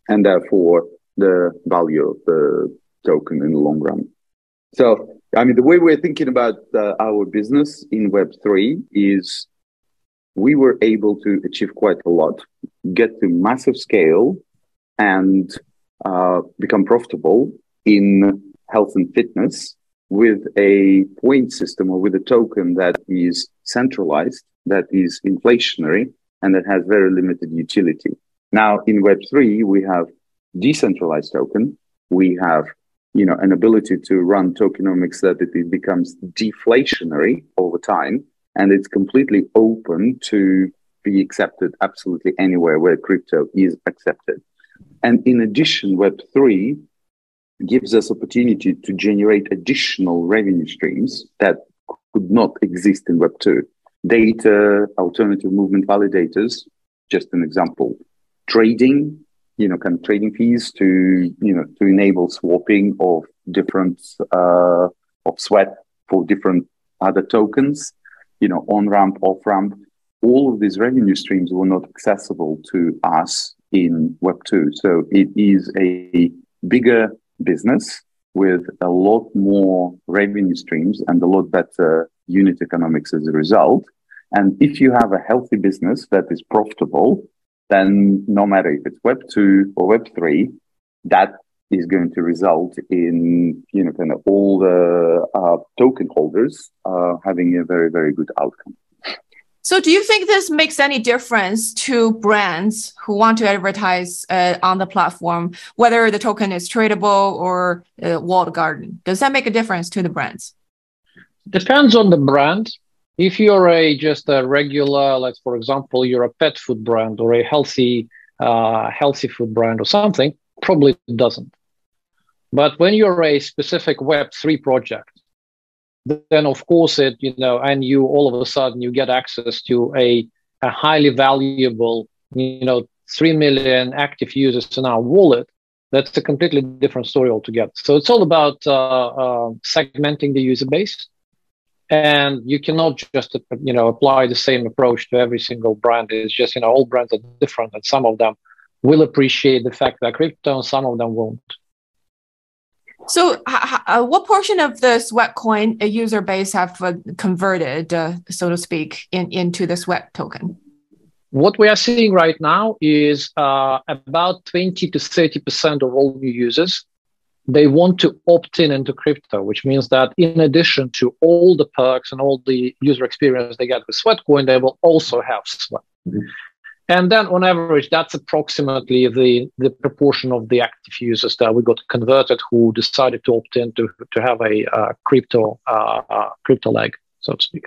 and therefore the value of the token in the long run. So, I mean, the way we're thinking about uh, our business in Web3 is we were able to achieve quite a lot, get to massive scale, and uh, become profitable in health and fitness with a point system or with a token that is centralized, that is inflationary, and that has very limited utility. Now, in Web3, we have decentralized token. We have, you know, an ability to run tokenomics that it becomes deflationary over time, and it's completely open to be accepted absolutely anywhere where crypto is accepted. And in addition, Web3 gives us opportunity to generate additional revenue streams that could not exist in Web 2. Data, alternative movement validators, just an example. Trading, you know, kind of trading fees to, you know, to enable swapping of different, uh, of sweat for different other tokens, you know, on ramp, off ramp. All of these revenue streams were not accessible to us in Web 2. So it is a bigger business with a lot more revenue streams and a lot better unit economics as a result. And if you have a healthy business that is profitable, then no matter if it's Web two or Web three, that is going to result in you know kind of all the uh, token holders uh, having a very very good outcome. So, do you think this makes any difference to brands who want to advertise uh, on the platform, whether the token is tradable or uh, walled garden? Does that make a difference to the brands? Depends on the brand. If you're a just a regular, like for example, you're a pet food brand or a healthy, uh, healthy food brand or something, probably doesn't. But when you're a specific Web three project, then of course it you know and you all of a sudden you get access to a, a highly valuable you know 3 million active users in our wallet. That's a completely different story altogether. So it's all about uh, uh, segmenting the user base. And you cannot just you know apply the same approach to every single brand. It's just you know all brands are different and some of them will appreciate the fact that crypto and some of them won't so, uh, what portion of the Sweat coin user base have uh, converted, uh, so to speak, in, into the Sweat token? What we are seeing right now is uh, about 20 to 30% of all new users they want to opt in into crypto, which means that in addition to all the perks and all the user experience they get with Sweatcoin, they will also have Sweat. Mm-hmm. And then on average, that's approximately the, the proportion of the active users that we got converted who decided to opt in to, to have a uh, crypto uh, uh, crypto leg, so to speak.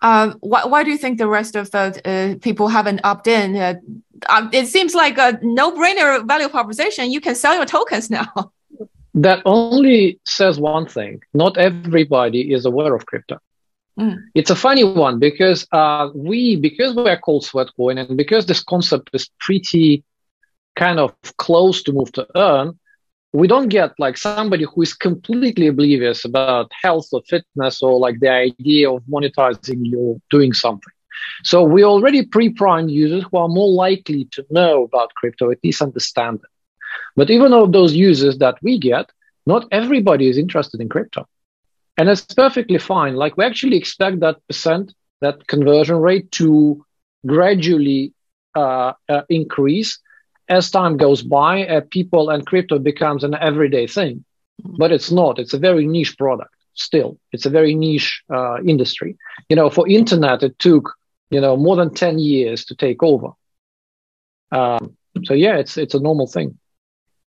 Um, why, why do you think the rest of the uh, people haven't opted in? Uh, um, it seems like a no-brainer value proposition. You can sell your tokens now. That only says one thing: not everybody is aware of crypto. Mm. It's a funny one because uh, we, because we are called Sweatcoin, and because this concept is pretty kind of close to move to earn, we don't get like somebody who is completely oblivious about health or fitness or like the idea of monetizing you doing something. So we already pre-prime users who are more likely to know about crypto, at least understand it. But even of those users that we get, not everybody is interested in crypto. And it's perfectly fine. Like we actually expect that percent, that conversion rate to gradually uh, uh, increase as time goes by. Uh, people and crypto becomes an everyday thing, but it's not. It's a very niche product still. It's a very niche uh, industry. You know, for internet, it took you know more than ten years to take over. Um, so yeah, it's it's a normal thing.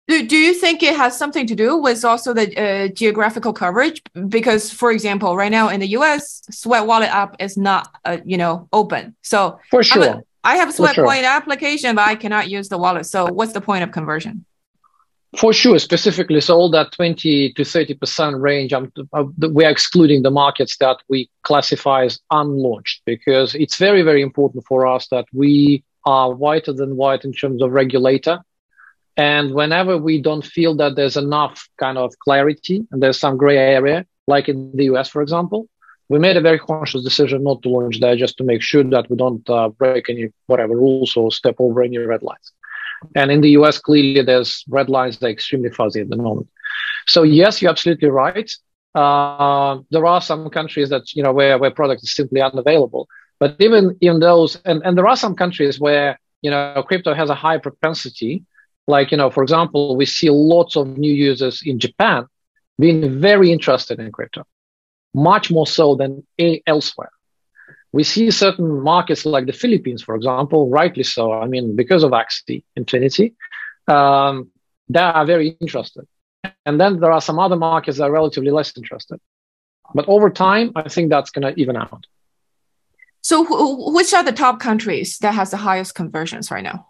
Do, do you think it has something to do with also the uh, geographical coverage? Because, for example, right now in the US, Sweat Wallet app is not, uh, you know, open. So for sure, a, I have a Sweat sure. Point application, but I cannot use the wallet. So what's the point of conversion? For sure, specifically, so all that 20 to 30% range, uh, we are excluding the markets that we classify as unlaunched because it's very, very important for us that we are whiter than white in terms of regulator and whenever we don't feel that there's enough kind of clarity and there's some gray area, like in the US, for example, we made a very conscious decision not to launch there just to make sure that we don't uh, break any whatever rules or step over any red lines. And in the US, clearly there's red lines that are extremely fuzzy at the moment. So yes, you're absolutely right. Uh, there are some countries that you know where where product is simply unavailable. But even in those, and, and there are some countries where you know crypto has a high propensity like, you know, for example, we see lots of new users in Japan being very interested in crypto, much more so than elsewhere. We see certain markets like the Philippines, for example, rightly so. I mean, because of Axie Infinity, um, they are very interested. And then there are some other markets that are relatively less interested. But over time, I think that's going to even out. So, which are the top countries that has the highest conversions right now?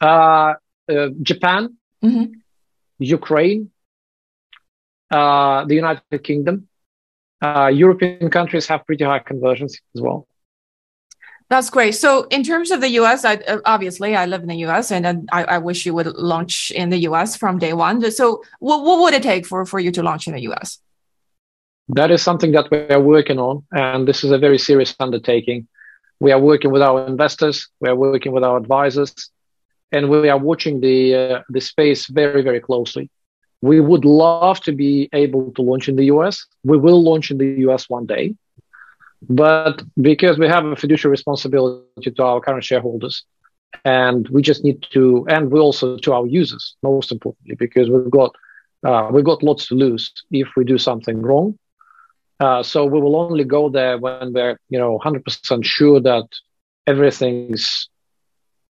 Uh, uh, Japan, mm-hmm. Ukraine, uh, the United Kingdom. Uh, European countries have pretty high conversions as well. That's great. So, in terms of the US, I, uh, obviously, I live in the US and I, I, wish you would launch in the US from day one. So, what, what would it take for, for you to launch in the US? That is something that we are working on. And this is a very serious undertaking. We are working with our investors, we are working with our advisors, and we are watching the uh, the space very very closely. We would love to be able to launch in the US. We will launch in the US one day, but because we have a fiduciary responsibility to our current shareholders, and we just need to, and we also to our users, most importantly, because we've got uh, we've got lots to lose if we do something wrong. Uh, so we will only go there when we're, you know, 100% sure that everything's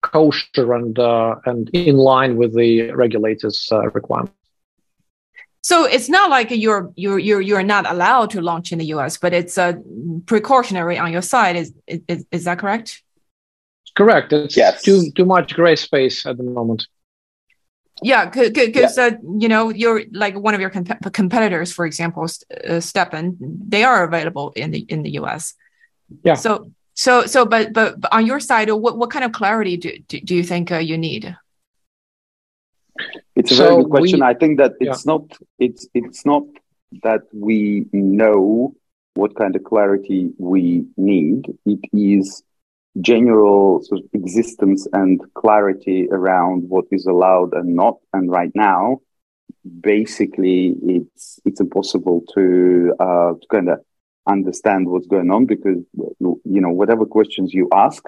kosher and uh, and in line with the regulators' uh, requirements. So it's not like you're you're you're you're not allowed to launch in the U.S., but it's a uh, precautionary on your side. Is is, is that correct? Correct. It's yes. too too much gray space at the moment. Yeah, because yeah. uh, you know you're like one of your comp- competitors, for example, uh, STEPN. They are available in the in the U.S. Yeah. So so, so, but, but, but on your side, what, what kind of clarity do, do, do you think uh, you need? It's a so very good question. We, I think that it's yeah. not, it's, it's not that we know what kind of clarity we need. It is general sort of existence and clarity around what is allowed and not. And right now, basically, it's it's impossible to uh, to kind of understand what's going on because you know whatever questions you ask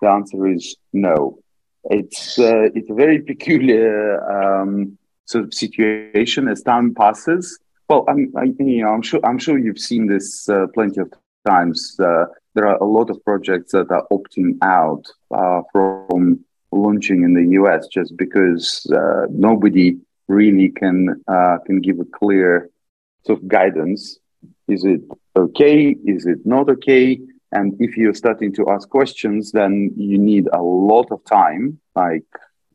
the answer is no it's uh, it's a very peculiar um, sort of situation as time passes. Well, I'm, I, you know, I'm sure I'm sure you've seen this uh, plenty of times. Uh, there are a lot of projects that are opting out uh, from launching in the US just because uh, nobody really can uh, can give a clear sort of guidance. Is it okay? Is it not okay? And if you're starting to ask questions, then you need a lot of time, like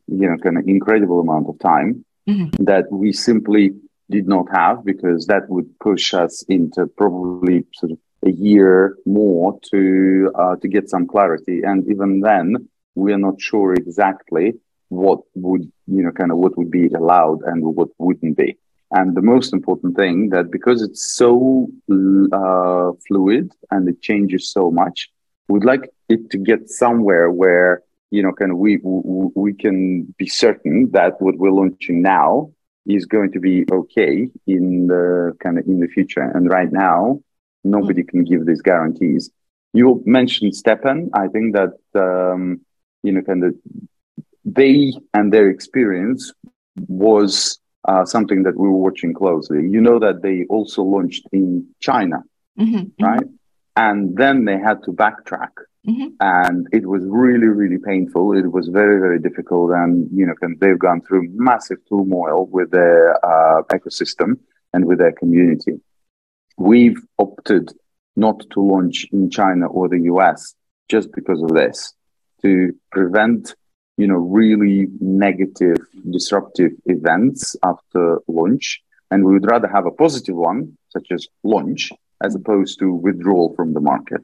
you know, kind of incredible amount of time mm-hmm. that we simply did not have because that would push us into probably sort of a year more to uh, to get some clarity. And even then, we are not sure exactly what would you know kind of what would be allowed and what wouldn't be. And the most important thing that because it's so uh, fluid and it changes so much, we'd like it to get somewhere where you know kind of we we can be certain that what we're launching now is going to be okay in the kind of in the future. And right now, nobody can give these guarantees. You mentioned STEPN. I think that um, you know, kind of they and their experience was uh, something that we were watching closely. You know that they also launched in China, mm-hmm, mm-hmm. right? Mm-hmm. And then they had to backtrack. Mm-hmm. And it was really, really painful. It was very, very difficult. And, you know, they've gone through massive turmoil with their uh, ecosystem and with their community. We've opted not to launch in China or the US just because of this to prevent you know really negative disruptive events after launch. And we would rather have a positive one such as launch as opposed to withdrawal from the market.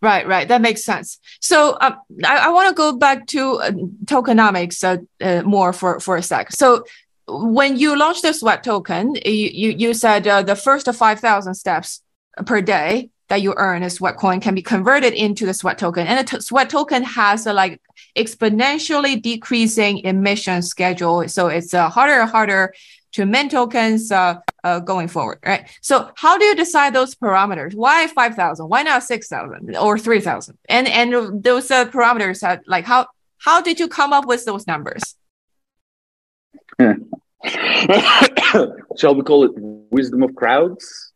Right right. That makes sense. So uh, i, I want to go back to uh, tokenomics uh, uh, more for for a sec. So when you launched the sweat token you you, you said uh, the first 5000 steps per day that you earn a sweat coin can be converted into the sweat token. And the sweat token has a like exponentially decreasing emission schedule. So it's uh, harder and harder to mint tokens uh, uh, going forward, right? So how do you decide those parameters? Why 5,000? Why not 6,000 or 3,000? And, and those uh, parameters, are like how, how did you come up with those numbers? Shall we call it wisdom of crowds?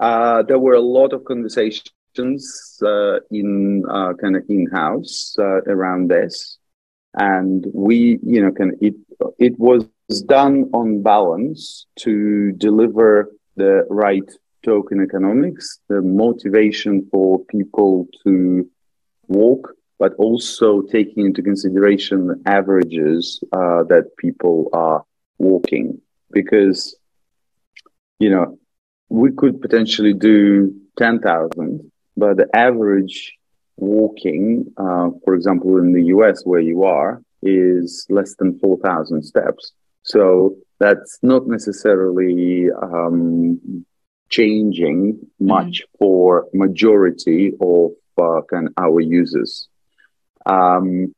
Uh, there were a lot of conversations uh, in uh, kind of in-house uh, around this, and we, you know, of it it was done on balance to deliver the right token economics, the motivation for people to walk, but also taking into consideration the averages uh, that people are walking, because you know we could potentially do 10,000, but the average walking, uh, for example, in the US where you are, is less than 4,000 steps. So that's not necessarily um, changing much mm-hmm. for majority of uh, kind of our users. Um,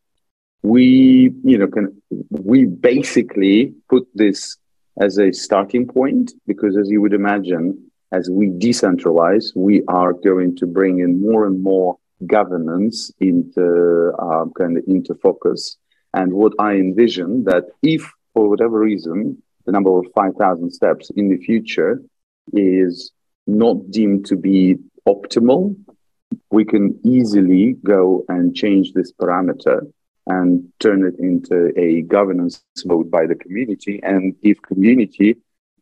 we, you know, can we basically put this as a starting point because as you would imagine as we decentralize we are going to bring in more and more governance into uh, kind of into focus. And what i envision that if for whatever reason the number of 5000 steps in the future is not deemed to be optimal we can easily go and change this parameter and turn it into a governance vote by the community. And if community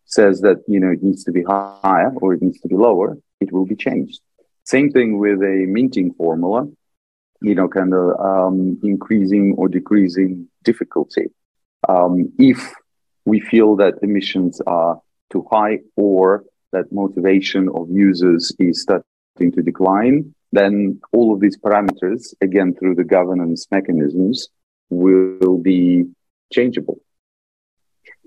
says that you know it needs to be higher or it needs to be lower, it will be changed. Same thing with a minting formula, you know, kind of um, increasing or decreasing difficulty. Um, if we feel that emissions are too high or that motivation of users is starting to decline, then all of these parameters, again, through the governance mechanisms, will be changeable.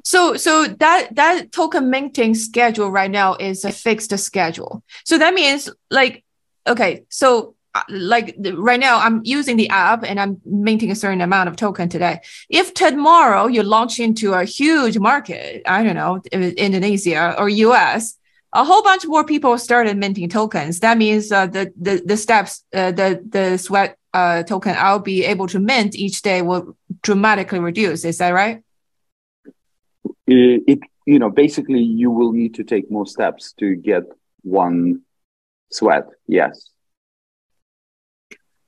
So, so that that token minting schedule right now is a fixed schedule. So that means, like, okay, so uh, like right now I'm using the app and I'm minting a certain amount of token today. If tomorrow you launch into a huge market, I don't know, Indonesia or US, a whole bunch more people started minting tokens. That means uh, the, the the steps, uh, the the sweat uh, token I'll be able to mint each day will dramatically reduce. Is that right? it, it you know basically you will need to take more steps to get one sweat. Yes.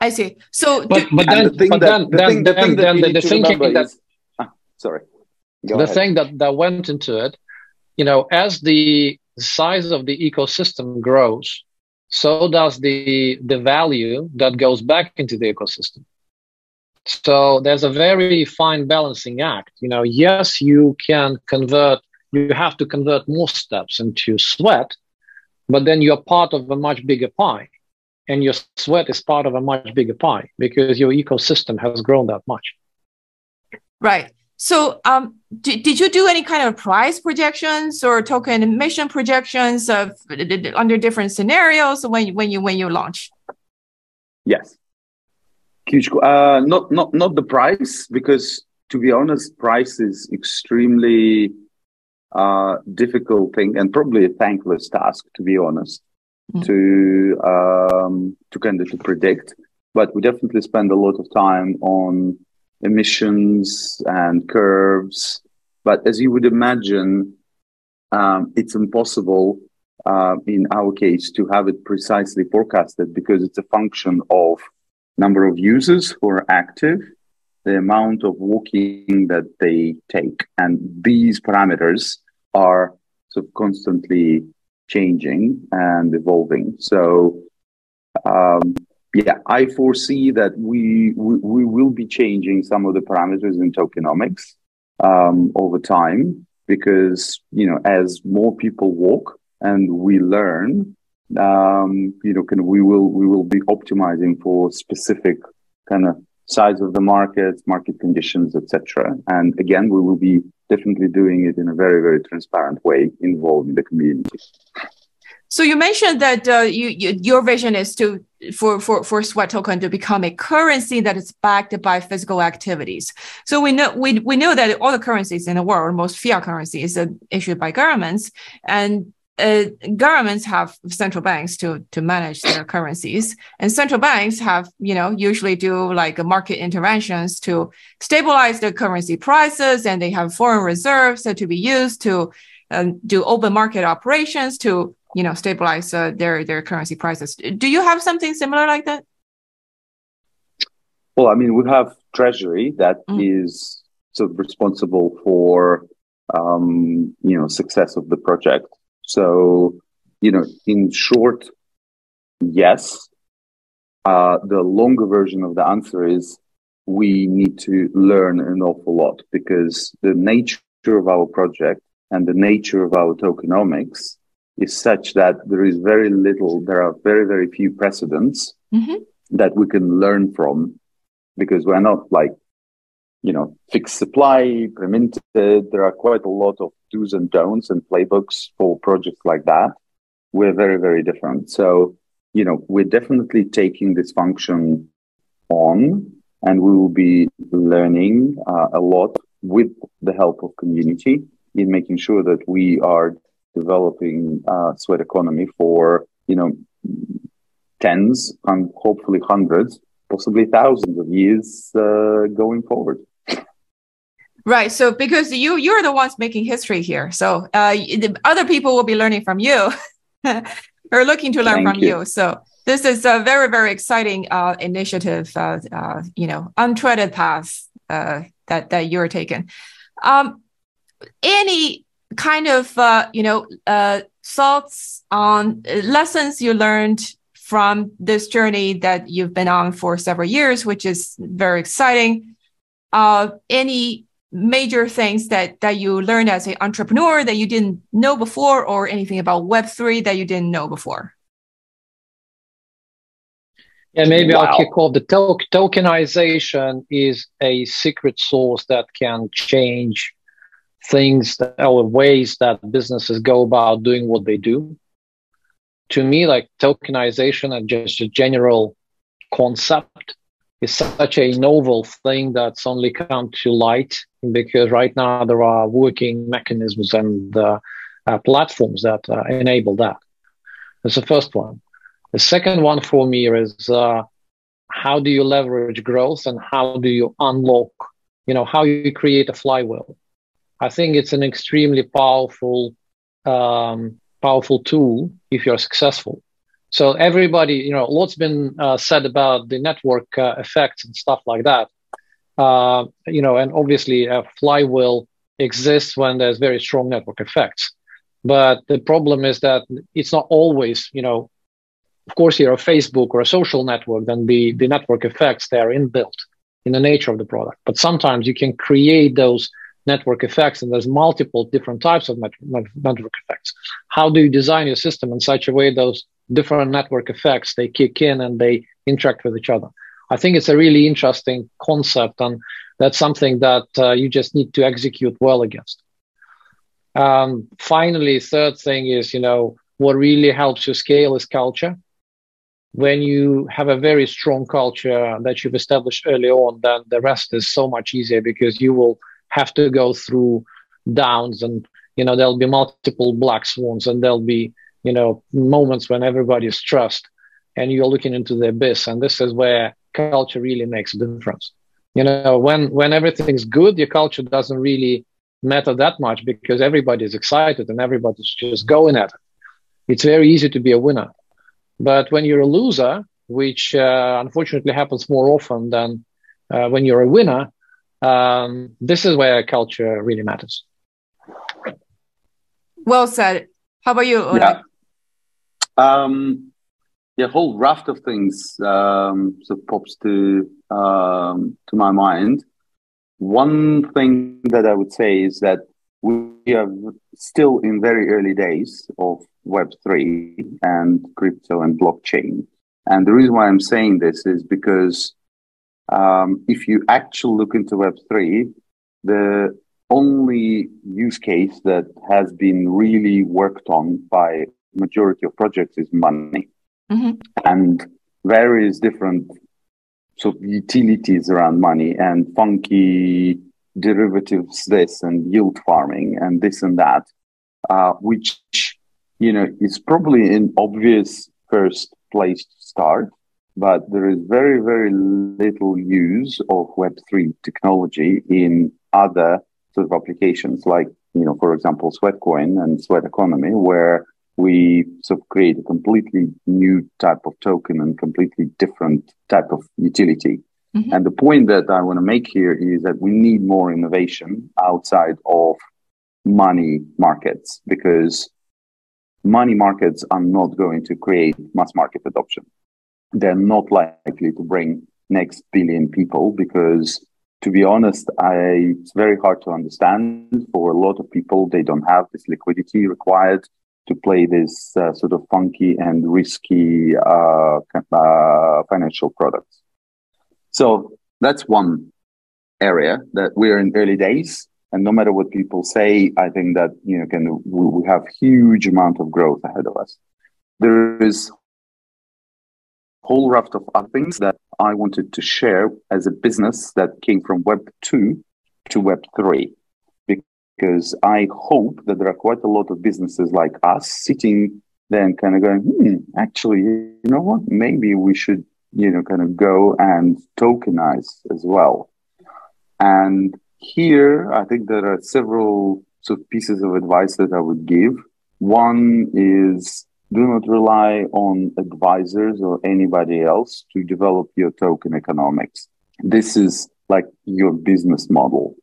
I see. So, but, but then, the but then, then, then, then, the, the thinking that, is, ah, sorry, Go the ahead. thing that, that went into it, you know, as the size of the ecosystem grows, so does the the value that goes back into the ecosystem. So there's a very fine balancing act. You know, yes, you can convert, you have to convert more steps into sweat, but then you're part of a much bigger pie. And your sweat is part of a much bigger pie because your ecosystem has grown that much. Right. So, um, did, did you do any kind of price projections or token emission projections of under different scenarios when when you when you launch? Yes, huge. Uh, not not not the price because to be honest, price is extremely uh, difficult thing and probably a thankless task to be honest mm. to um, to kind of to predict. But we definitely spend a lot of time on emissions and curves. But as you would imagine, um, it's impossible uh, in our case to have it precisely forecasted because it's a function of number of users who are active, the amount of walking that they take, and these parameters are sort of constantly changing and evolving. So um, yeah, I foresee that we, we, we will be changing some of the parameters in tokenomics um, over time because you know as more people walk and we learn, um, you know, kind of we will we will be optimizing for specific kind of size of the market, market conditions, etc. And again, we will be definitely doing it in a very very transparent way, involving the community. So you mentioned that uh, you, you, your vision is to for, for, for sweat token to become a currency that is backed by physical activities. So we know we, we know that all the currencies in the world, most fiat currencies are issued by governments, and uh, governments have central banks to to manage their currencies, and central banks have you know usually do like market interventions to stabilize the currency prices, and they have foreign reserves to be used to um, do open market operations to you know stabilize uh, their their currency prices. Do you have something similar like that? Well, I mean, we have Treasury that mm. is sort of responsible for um, you know success of the project. So you know, in short, yes. Uh, the longer version of the answer is we need to learn an awful lot because the nature of our project and the nature of our tokenomics is such that there is very little, there are very, very few precedents mm-hmm. that we can learn from because we're not like, you know, fixed supply, preminted. There are quite a lot of do's and don'ts and playbooks for projects like that. We're very, very different. So, you know, we're definitely taking this function on and we will be learning uh, a lot with the help of community in making sure that we are developing uh, sweat economy for you know tens and hopefully hundreds, possibly thousands of years uh, going forward. Right. So because you you're the ones making history here, so uh, the other people will be learning from you, or looking to learn Thank from you. you. So this is a very very exciting uh, initiative. Uh, uh, you know, untreaded path uh, that that you're taking. Um, any kind of uh, you know uh, thoughts on uh, lessons you learned from this journey that you've been on for several years, which is very exciting. Uh, any major things that that you learned as an entrepreneur that you didn't know before, or anything about Web three that you didn't know before? Yeah, maybe wow. I'll kick off. The to- tokenization is a secret sauce that can change things that, or ways that businesses go about doing what they do. To me, like tokenization and just a general concept is such a novel thing that's only come to light because right now there are working mechanisms and uh, uh, platforms that uh, enable that. That's the first one. The second one for me is uh, how do you leverage growth and how do you unlock, you know, how you create a flywheel I think it's an extremely powerful, um, powerful tool if you're successful. So everybody, you know, lot's been uh, said about the network uh, effects and stuff like that. Uh, you know, and obviously a flywheel exists when there's very strong network effects. But the problem is that it's not always, you know, of course, you're a Facebook or a social network, then the, the network effects, they are inbuilt in the nature of the product. But sometimes you can create those network effects, and there's multiple different types of network effects. How do you design your system in such a way those different network effects they kick in and they interact with each other? I think it's a really interesting concept, and that's something that uh, you just need to execute well against. Um, finally, third thing is, you know, what really helps you scale is culture. When you have a very strong culture that you've established early on, then the rest is so much easier because you will have to go through downs and, you know, there'll be multiple black swans and there'll be, you know, moments when everybody's stressed and you're looking into the abyss. And this is where culture really makes a difference. You know, when when everything's good, your culture doesn't really matter that much because everybody's excited and everybody's just going at it. It's very easy to be a winner. But when you're a loser, which uh, unfortunately happens more often than uh, when you're a winner, um, this is where culture really matters. Well said. How about you? Yeah. Um, yeah, whole raft of things um, sort of pops to um, to my mind. One thing that I would say is that we are still in very early days of Web3 and crypto and blockchain. And the reason why I'm saying this is because um, if you actually look into Web3, the only use case that has been really worked on by majority of projects is money mm-hmm. and various different sort of utilities around money and funky derivatives this and yield farming and this and that uh, which you know is probably an obvious first place to start but there is very very little use of web3 technology in other sort of applications like you know for example sweatcoin and sweat economy where we sort of create a completely new type of token and completely different type of utility. Mm-hmm. And the point that I want to make here is that we need more innovation outside of money markets because money markets are not going to create mass market adoption. They're not likely to bring next billion people because to be honest, I, it's very hard to understand for a lot of people. They don't have this liquidity required to play this uh, sort of funky and risky uh, uh, financial products. So that's one area that we're in early days. And no matter what people say, I think that, you know, can, we, we have huge amount of growth ahead of us. There is whole raft of other things that I wanted to share as a business that came from Web 2 to Web 3 because I hope that there are quite a lot of businesses like us sitting there and kind of going, hmm, actually, you know what? Maybe we should, you know, kind of go and tokenize as well. And here, I think there are several sort of pieces of advice that I would give. One is do not rely on advisors or anybody else to develop your token economics. This is like your business model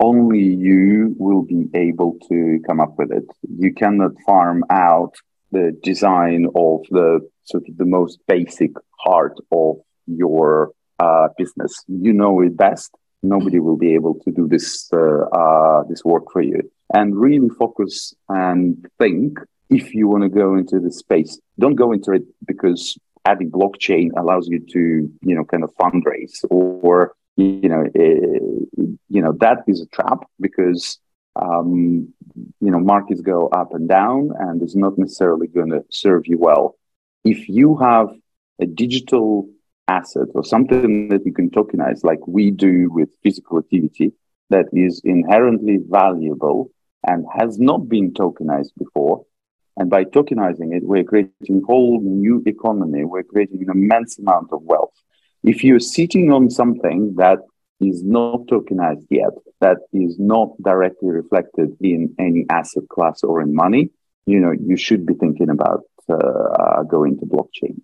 only you will be able to come up with it. You cannot farm out the design of the sort of the most basic heart of your uh, business. You know it best. Nobody will be able to do this uh, uh, this work for you. And really focus and think if you want to go into the space. Don't go into it because adding blockchain allows you to you know kind of fundraise or you know, uh, you know that is a trap because um, you know markets go up and down, and it's not necessarily going to serve you well. If you have a digital asset or something that you can tokenize, like we do with physical activity, that is inherently valuable and has not been tokenized before. And by tokenizing it, we're creating a whole new economy. We're creating an immense amount of wealth. If you're sitting on something that is not tokenized yet, that is not directly reflected in any asset class or in money, you know, you should be thinking about uh, going to blockchain.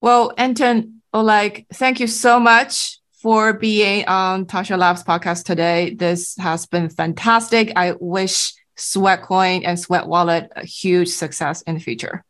Well, Anton, Oleg, thank you so much for being on Tascha Labs podcast today. This has been fantastic. I wish Sweatcoin and Sweat Wallet a huge success in the future.